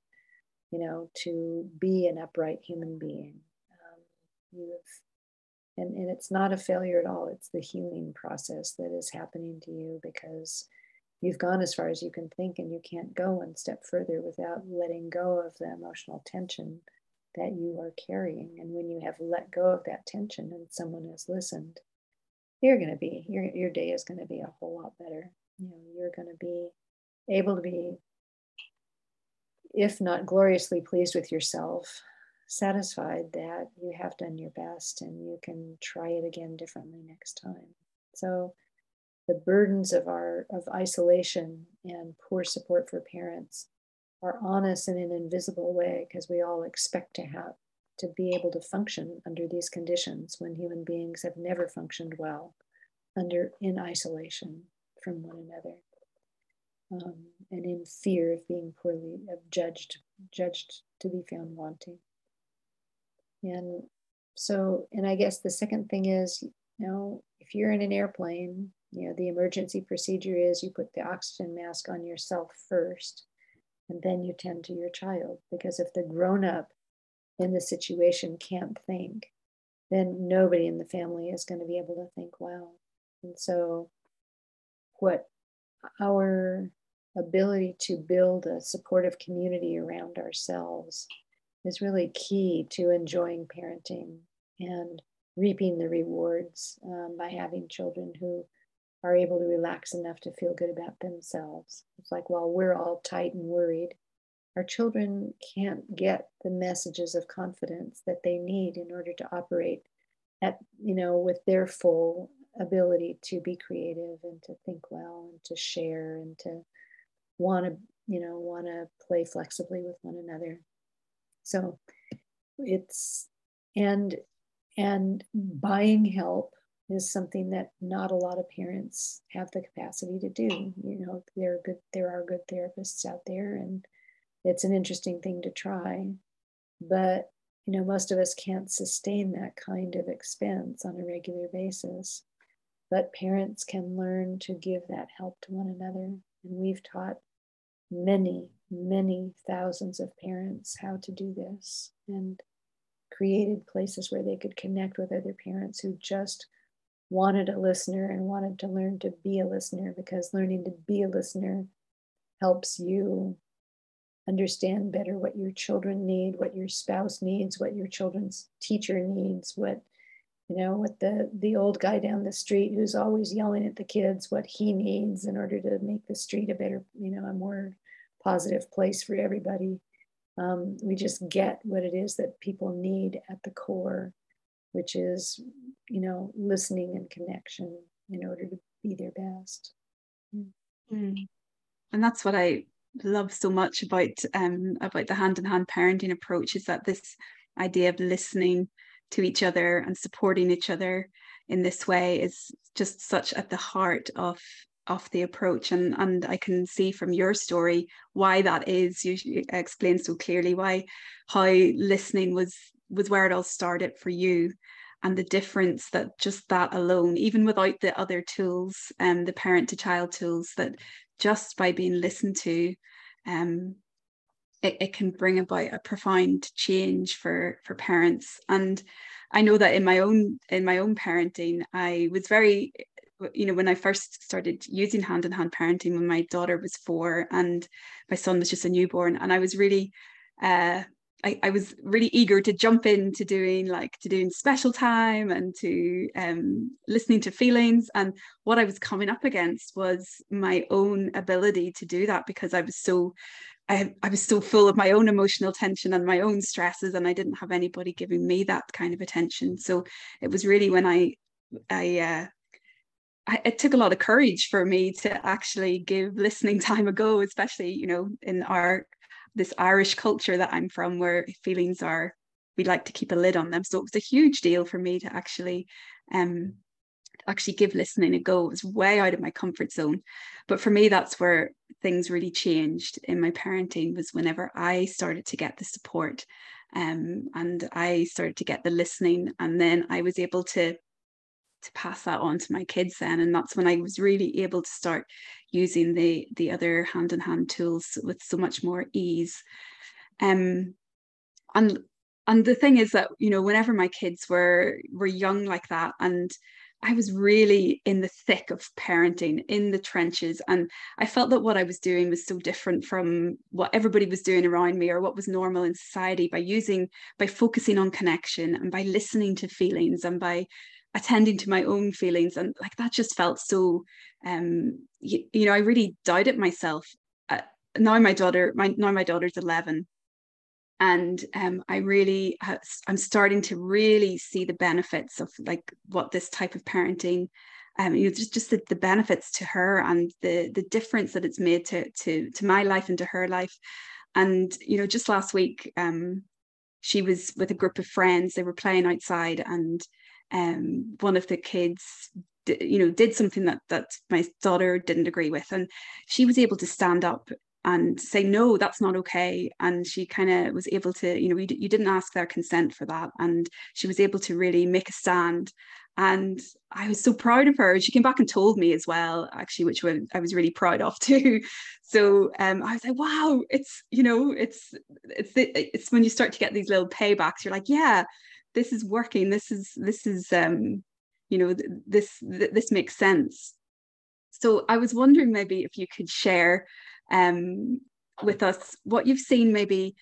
you know to be an upright human being. Um, you have and, and it's not a failure at all. It's the healing process that is happening to you because you've gone as far as you can think and you can't go one step further without letting go of the emotional tension that you are carrying. And when you have let go of that tension and someone has listened you're going to be your your day is going to be a whole lot better. You know you're going to be able to be if not gloriously pleased with yourself satisfied that you have done your best and you can try it again differently next time. So the burdens of our of isolation and poor support for parents are on us in an invisible way because we all expect to have to be able to function under these conditions when human beings have never functioned well under in isolation from one another. Um, and in fear of being poorly of judged judged to be found wanting. And so and i guess the second thing is you know if you're in an airplane you know the emergency procedure is you put the oxygen mask on yourself first and then you tend to your child because if the grown up in the situation can't think, then nobody in the family is going to be able to think well. And so, what our ability to build a supportive community around ourselves is really key to enjoying parenting and reaping the rewards um, by having children who are able to relax enough to feel good about themselves. It's like while we're all tight and worried, our children can't get the messages of confidence that they need in order to operate at you know with their full ability to be creative and to think well and to share and to want to you know want to play flexibly with one another so it's and and buying help is something that not a lot of parents have the capacity to do you know there are good there are good therapists out there and it's an interesting thing to try. But, you know, most of us can't sustain that kind of expense on a regular basis. But parents can learn to give that help to one another. And we've taught many, many thousands of parents how to do this and created places where they could connect with other parents who just wanted a listener and wanted to learn to be a listener because learning to be a listener helps you understand better what your children need, what your spouse needs, what your children's teacher needs, what you know, what the the old guy down the street who's always yelling at the kids, what he needs in order to make the street a better, you know, a more positive place for everybody. Um, we just get what it is that people need at the core, which is, you know, listening and connection in order to be their best. Mm. And that's what I love so much about um, about the hand in hand parenting approach is that this idea of listening to each other and supporting each other in this way is just such at the heart of of the approach and and I can see from your story why that is you, you explained so clearly why how listening was was where it all started for you and the difference that just that alone even without the other tools and um, the parent to child tools that just by being listened to, um, it, it can bring about a profound change for for parents. And I know that in my own in my own parenting, I was very you know when i first started using hand in hand parenting when my daughter was four and my son was just a newborn and i was really uh, I, I, was really eager to jump into doing like to doing special time and to um, listening to feelings. And what I was coming up against was my own ability to do that because I was so I, I was so full of my own emotional tension and my own stresses, and I didn't have anybody giving me that kind of attention. So it was really when I I uh, I, it took a lot of courage for me to actually give listening time a go, especially you know in our this Irish culture that I'm from where feelings are we like to keep a lid on them. So it was a huge deal for me to actually um actually give listening a go. It was way out of my comfort zone. But for me, that's where things really changed in my parenting was whenever I started to get the support um, and I started to get the listening. And then I was able to to pass that on to my kids then and that's when i was really able to start using the the other hand in hand tools with so much more ease um and and the thing is that you know whenever my kids were were young like that and I was really in the thick of parenting in the trenches. And I felt that what I was doing was so different from what everybody was doing around me or what was normal in society by using, by focusing on connection and by listening to feelings and by attending to my own feelings and like that just felt so um you, you know i really doubted myself uh, now my daughter my now my daughter's 11 and um, i really have, i'm starting to really see the benefits of like what this type of parenting um, you know, just, just the, the benefits to her and the the difference that it's made to to to my life and to her life. And you know just last week um, she was with a group of friends. They were playing outside and um, one of the kids you know did something that that my daughter didn't agree with and she was able to stand up and say no that's not okay and she kind of was able to you know you, you didn't ask their consent for that and she was able to really make a stand and I was so proud of her. She came back and told me as well, actually, which I was really proud of too. So um, I was like, wow, it's you know, it's it's it's when you start to get these little paybacks. You're like, yeah, this is working. This is this is um, you know, this this makes sense. So I was wondering maybe if you could share um, with us what you've seen maybe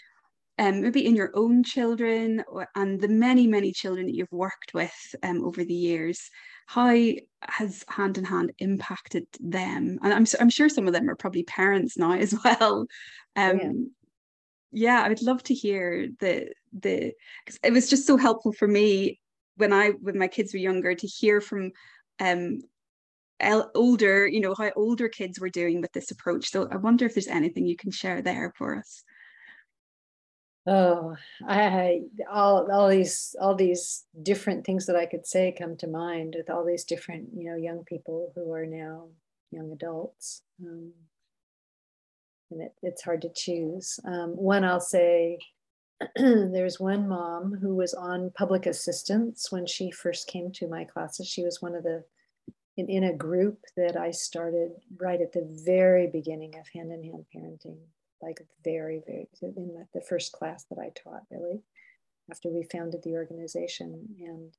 um, maybe in your own children or, and the many, many children that you've worked with um, over the years, how has hand in hand impacted them? And I'm, I'm sure some of them are probably parents now as well. Um, yeah. Yeah, I would love to hear the the because it was just so helpful for me when I when my kids were younger to hear from um older you know how older kids were doing with this approach. So i wonder if there's anything you can share there for us. Oh, I all all these all these different things that I could say come to mind with all these different you know young people who are now young adults, um, and it, it's hard to choose. Um, one I'll say, there's one mom who was on public assistance when she first came to my classes. She was one of the in, in a group that I started right at the very beginning of hand in hand parenting like very, very, in the first class that I taught, really, after we founded the organization. And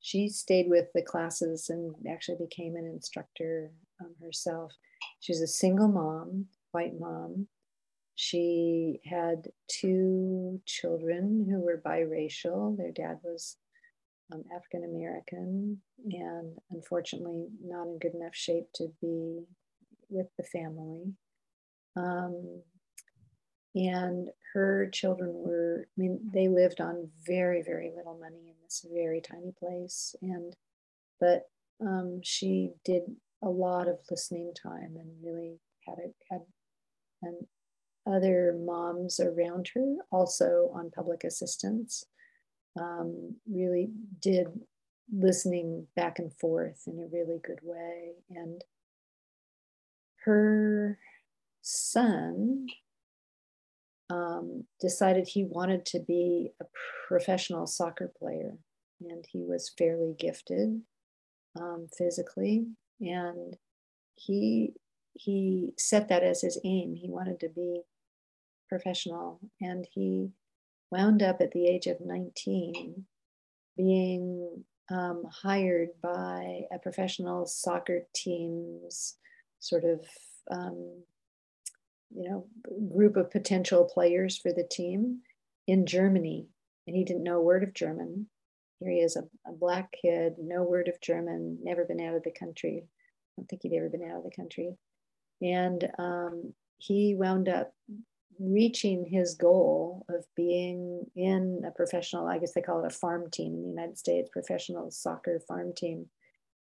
she stayed with the classes and actually became an instructor um, herself. She was a single mom, white mom. She had two children who were biracial. Their dad was um, African American and unfortunately not in good enough shape to be with the family. Um, and her children were i mean they lived on very very little money in this very tiny place and but um, she did a lot of listening time and really had a, had and other moms around her also on public assistance. Um, really did listening back and forth in a really good way. And her son um, decided he wanted to be a professional soccer player, and he was fairly gifted um, physically, and he he set that as his aim. He wanted to be professional, and he wound up at the age of 19 being um, hired by a professional soccer team's sort of um, you know, group of potential players for the team in Germany. And he didn't know a word of German. Here he is, a, a black kid, no word of German, never been out of the country. I don't think he'd ever been out of the country. And um, he wound up reaching his goal of being in a professional, I guess they call it a farm team in the United States, professional soccer farm team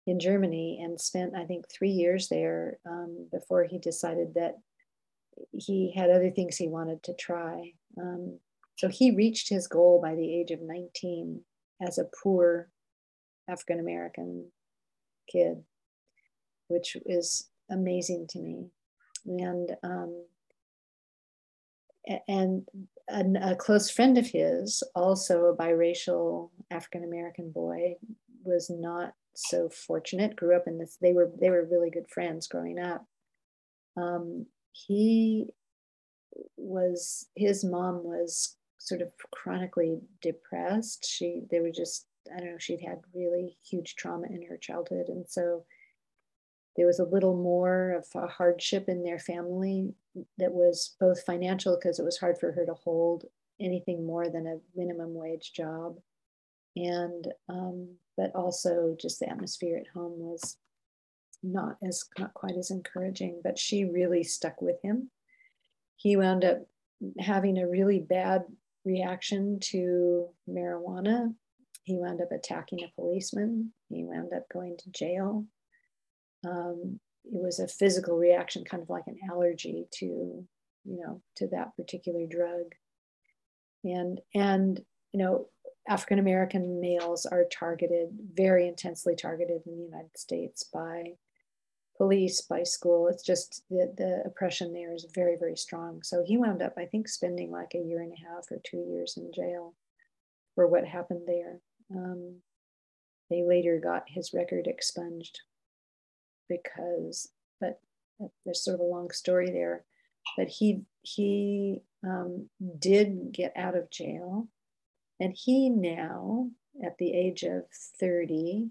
in Germany, and spent, I think, three years there um, before he decided that he had other things he wanted to try. Um, so he reached his goal by the age of 19 as a poor African American kid, which is amazing to me. And um, and a, a, close friend of his, also a biracial African American boy, was not so fortunate. Grew up in this. They were they were really good friends growing up. Um, he was his mom was sort of chronically depressed she they were just i don't know she'd had really huge trauma in her childhood and so there was a little more of a hardship in their family that was both financial because it was hard for her to hold anything more than a minimum wage job and um, but also just the atmosphere at home was not as not quite as encouraging. But she really stuck with him. He wound up having a really bad reaction to marijuana. He wound up attacking a policeman. He wound up going to jail. Um, it was a physical reaction, kind of like an allergy to, you know, to that particular drug. And and you know, African American males are targeted, very intensely targeted in the United States by police, by school. It's just the, the oppression there is very, very strong. So he wound up, I think, spending like a year and a half or two years in jail for what happened there. Um, they later got his record expunged because, but there's sort of a long story there. But he he um, did get out of jail, and he now, at the age of 30,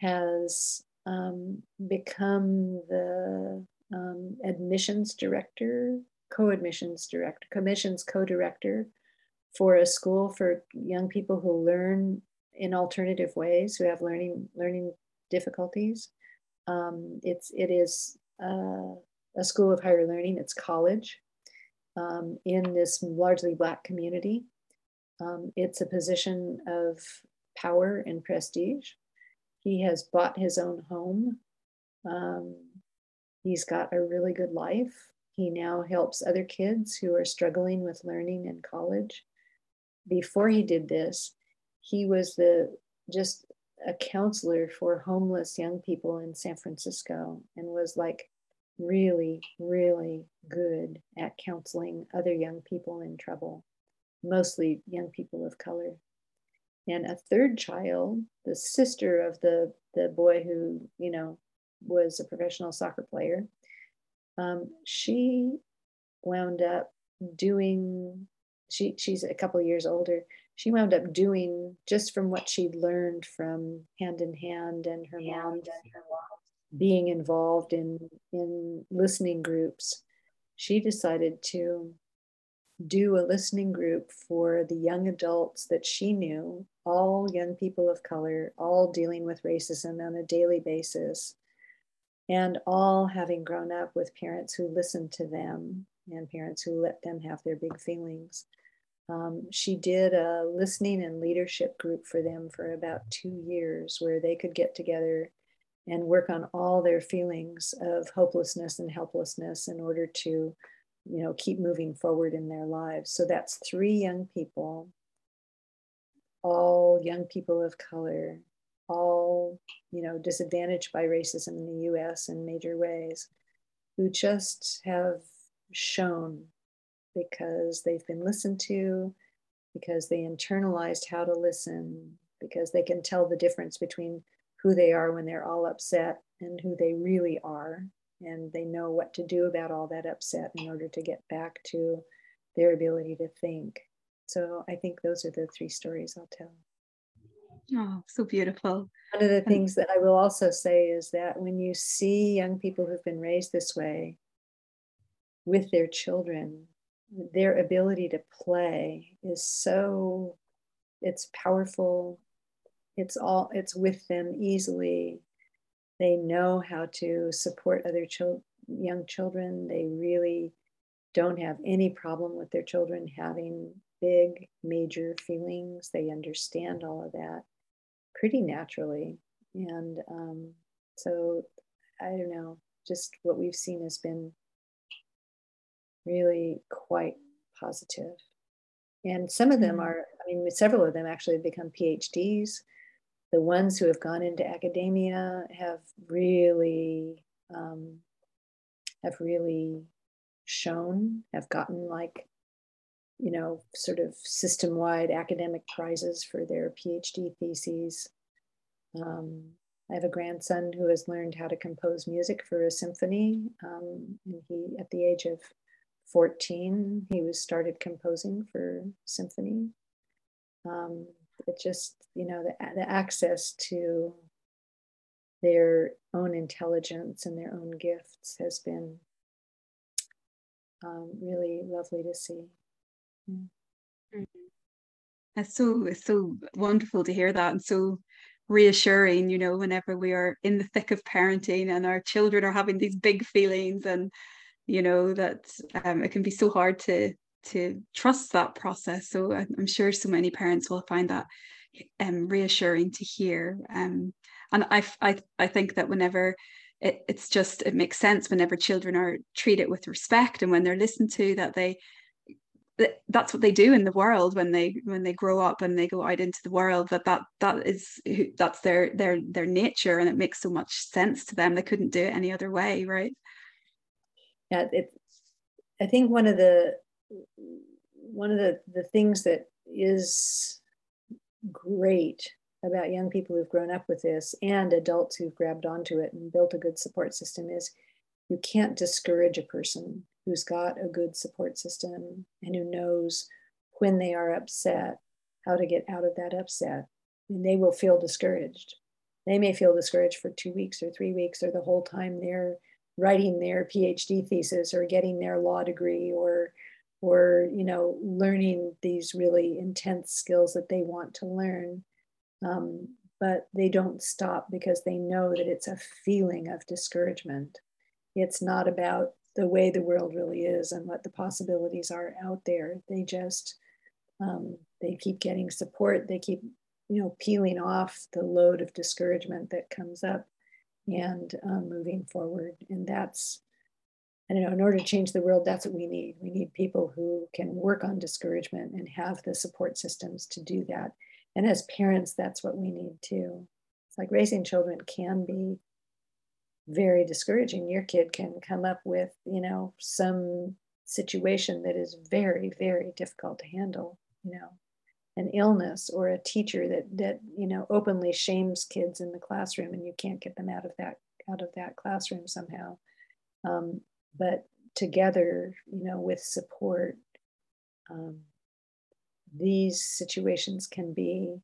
has um, become the um, admissions director, co-admissions director, commissions co-director for a school for young people who learn in alternative ways, who have learning learning difficulties. Um, it's it is uh, a school of higher learning. It's college um, in this largely Black community. Um, it's a position of power and prestige. He has bought his own home. Um, he's got a really good life. He now helps other kids who are struggling with learning in college. Before he did this, he was the just a counselor for homeless young people in San Francisco and was like really, really good at counseling other young people in trouble, mostly young people of color and a third child, the sister of the the boy who you know was a professional soccer player, um, she wound up doing. She she's a couple years older. She wound up doing just from what she'd learned from Hand in Hand and her mom being involved in in listening groups. She decided to do a listening group for the young adults that she knew, all young people of color, all dealing with racism on a daily basis, and all having grown up with parents who listened to them and parents who let them have their big feelings. Um, she did a listening and leadership group for them for about two years where they could get together and work on all their feelings of hopelessness and helplessness in order to you know keep moving forward in their lives. So that's three young people. All young people of color all you know disadvantaged by racism in the US in major ways who just have shown because they've been listened to because they internalized how to listen because they can tell the difference between who they are when they're all upset and who they really are and they know what to do about all that upset in order to get back to their ability to think. So I think those are the three stories I'll tell. Oh, so beautiful. One of the things that I will also say is that when you see young people who've been raised this way with their children, their ability to play is so it's powerful it's all it's with them easily they know how to support other chil- young children. They really don't have any problem with their children having big, major feelings. They understand all of that pretty naturally. And um, so, I don't know, just what we've seen has been really quite positive. And some of them mm-hmm. are, I mean, several of them actually have become PhDs the ones who have gone into academia have really um, have really shown have gotten like you know sort of system-wide academic prizes for their phd theses um, i have a grandson who has learned how to compose music for a symphony um, and he at the age of 14 he was started composing for symphony um, it just you know the, the access to their own intelligence and their own gifts has been um, really lovely to see. Mm-hmm. It's so it's so wonderful to hear that and so reassuring, you know, whenever we are in the thick of parenting and our children are having these big feelings and you know that um, it can be so hard to to trust that process. So I'm sure so many parents will find that um, reassuring to hear. Um, and I, I, I think that whenever it, it's just it makes sense whenever children are treated with respect and when they're listened to that they that's what they do in the world when they when they grow up and they go out into the world that that that is that's their their their nature and it makes so much sense to them they couldn't do it any other way right yeah it i think one of the one of the the things that is great about young people who've grown up with this and adults who've grabbed onto it and built a good support system is you can't discourage a person who's got a good support system and who knows when they are upset how to get out of that upset. And they will feel discouraged. They may feel discouraged for two weeks or three weeks or the whole time they're writing their PhD thesis or getting their law degree or or you know learning these really intense skills that they want to learn um, but they don't stop because they know that it's a feeling of discouragement it's not about the way the world really is and what the possibilities are out there. They just um, they keep getting support. They keep you know peeling off the load of discouragement that comes up and um, moving forward. And that's I don't know. In order to change the world, that's what we need. We need people who can work on discouragement and have the support systems to do that. And as parents, that's what we need too. It's like raising children can be very discouraging. Your kid can come up with, you know, some situation that is very, very difficult to handle, you know, an illness or a teacher that that, you know, openly shames kids in the classroom and you can't get them out of that out of that classroom somehow. Um, but together, you know, with support, um, these situations can be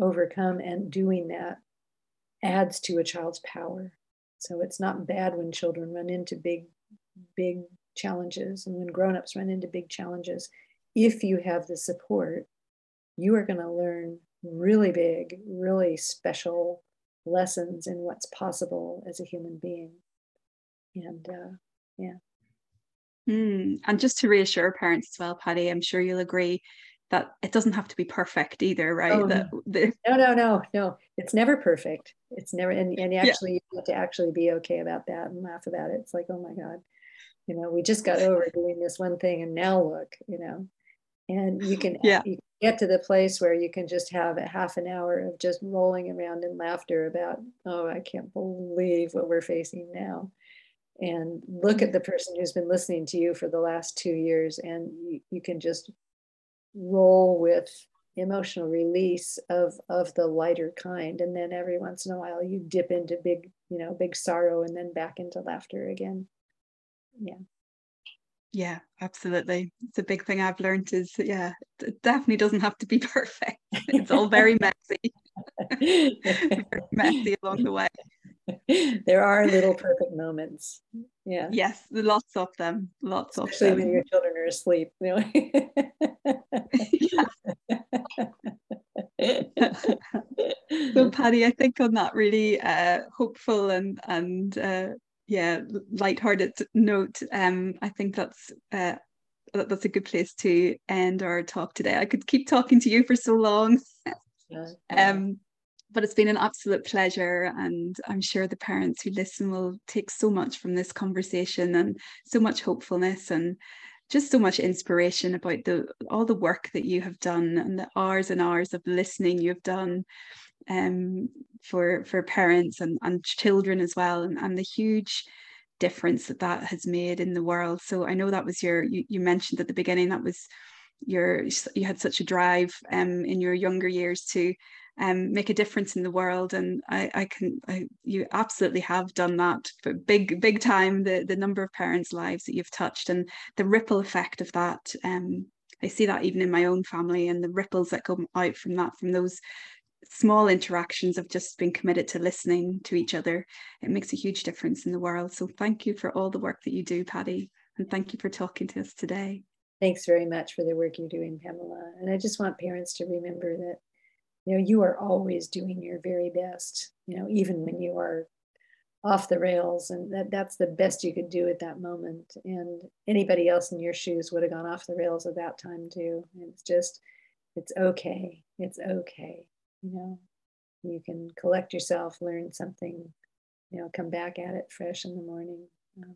overcome and doing that adds to a child's power so it's not bad when children run into big, big challenges and when grown-ups run into big challenges. If you have the support, you are going to learn really big, really special lessons in what's possible as a human being. And uh, yeah. Mm. And just to reassure parents as well, Patty, I'm sure you'll agree that it doesn't have to be perfect either, right? Oh, that the... no, no, no, no. It's never perfect. It's never, and, and actually, yeah. you have to actually be okay about that and laugh about it. It's like, oh my God, you know, we just got over doing this one thing, and now look, you know, and you can, yeah. you get to the place where you can just have a half an hour of just rolling around in laughter about, oh, I can't believe what we're facing now. And look at the person who's been listening to you for the last two years, and you, you can just roll with emotional release of of the lighter kind and then every once in a while you dip into big you know big sorrow and then back into laughter again yeah yeah absolutely it's a big thing i've learned is yeah it definitely doesn't have to be perfect it's all very messy very messy along the way there are little perfect moments. Yeah. Yes, lots of them. Lots Especially of them. when your children are asleep. so Patty, I think on that really uh, hopeful and and uh, yeah, light-hearted note, um, I think that's uh, that's a good place to end our talk today. I could keep talking to you for so long. Um, but it's been an absolute pleasure and i'm sure the parents who listen will take so much from this conversation and so much hopefulness and just so much inspiration about the all the work that you have done and the hours and hours of listening you've done um, for for parents and, and children as well and, and the huge difference that that has made in the world so i know that was your you, you mentioned at the beginning that was your you had such a drive um, in your younger years to um, make a difference in the world. And I, I can, I, you absolutely have done that but big, big time. The the number of parents' lives that you've touched and the ripple effect of that. Um, I see that even in my own family and the ripples that come out from that, from those small interactions of just being committed to listening to each other. It makes a huge difference in the world. So thank you for all the work that you do, Patty, and thank you for talking to us today. Thanks very much for the work you're doing, Pamela. And I just want parents to remember that, you know, you are always doing your very best, you know, even when you are off the rails and that that's the best you could do at that moment and anybody else in your shoes would have gone off the rails at that time too and it's just it's okay it's okay you know you can collect yourself learn something you know come back at it fresh in the morning um,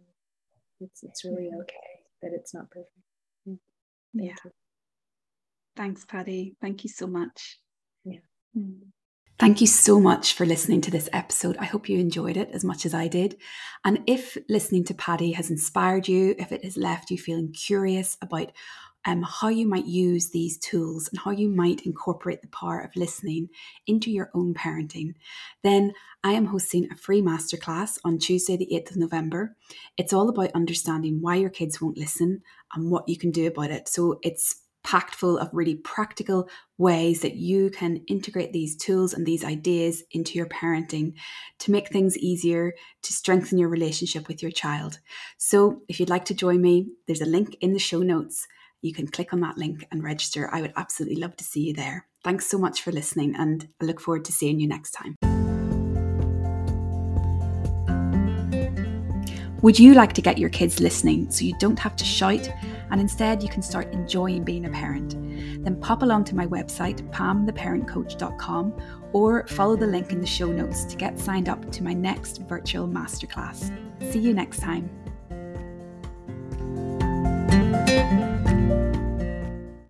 it's it's really okay that it's not perfect yeah, Thank yeah. You. thanks patty thank you so much yeah mm. Thank you so much for listening to this episode. I hope you enjoyed it as much as I did. And if listening to Patty has inspired you, if it has left you feeling curious about um, how you might use these tools and how you might incorporate the power of listening into your own parenting, then I am hosting a free masterclass on Tuesday, the 8th of November. It's all about understanding why your kids won't listen and what you can do about it. So it's packed full of really practical ways that you can integrate these tools and these ideas into your parenting to make things easier, to strengthen your relationship with your child. So, if you'd like to join me, there's a link in the show notes. You can click on that link and register. I would absolutely love to see you there. Thanks so much for listening, and I look forward to seeing you next time. Would you like to get your kids listening so you don't have to shout and instead you can start enjoying being a parent? Then pop along to my website, pamtheparentcoach.com, or follow the link in the show notes to get signed up to my next virtual masterclass. See you next time.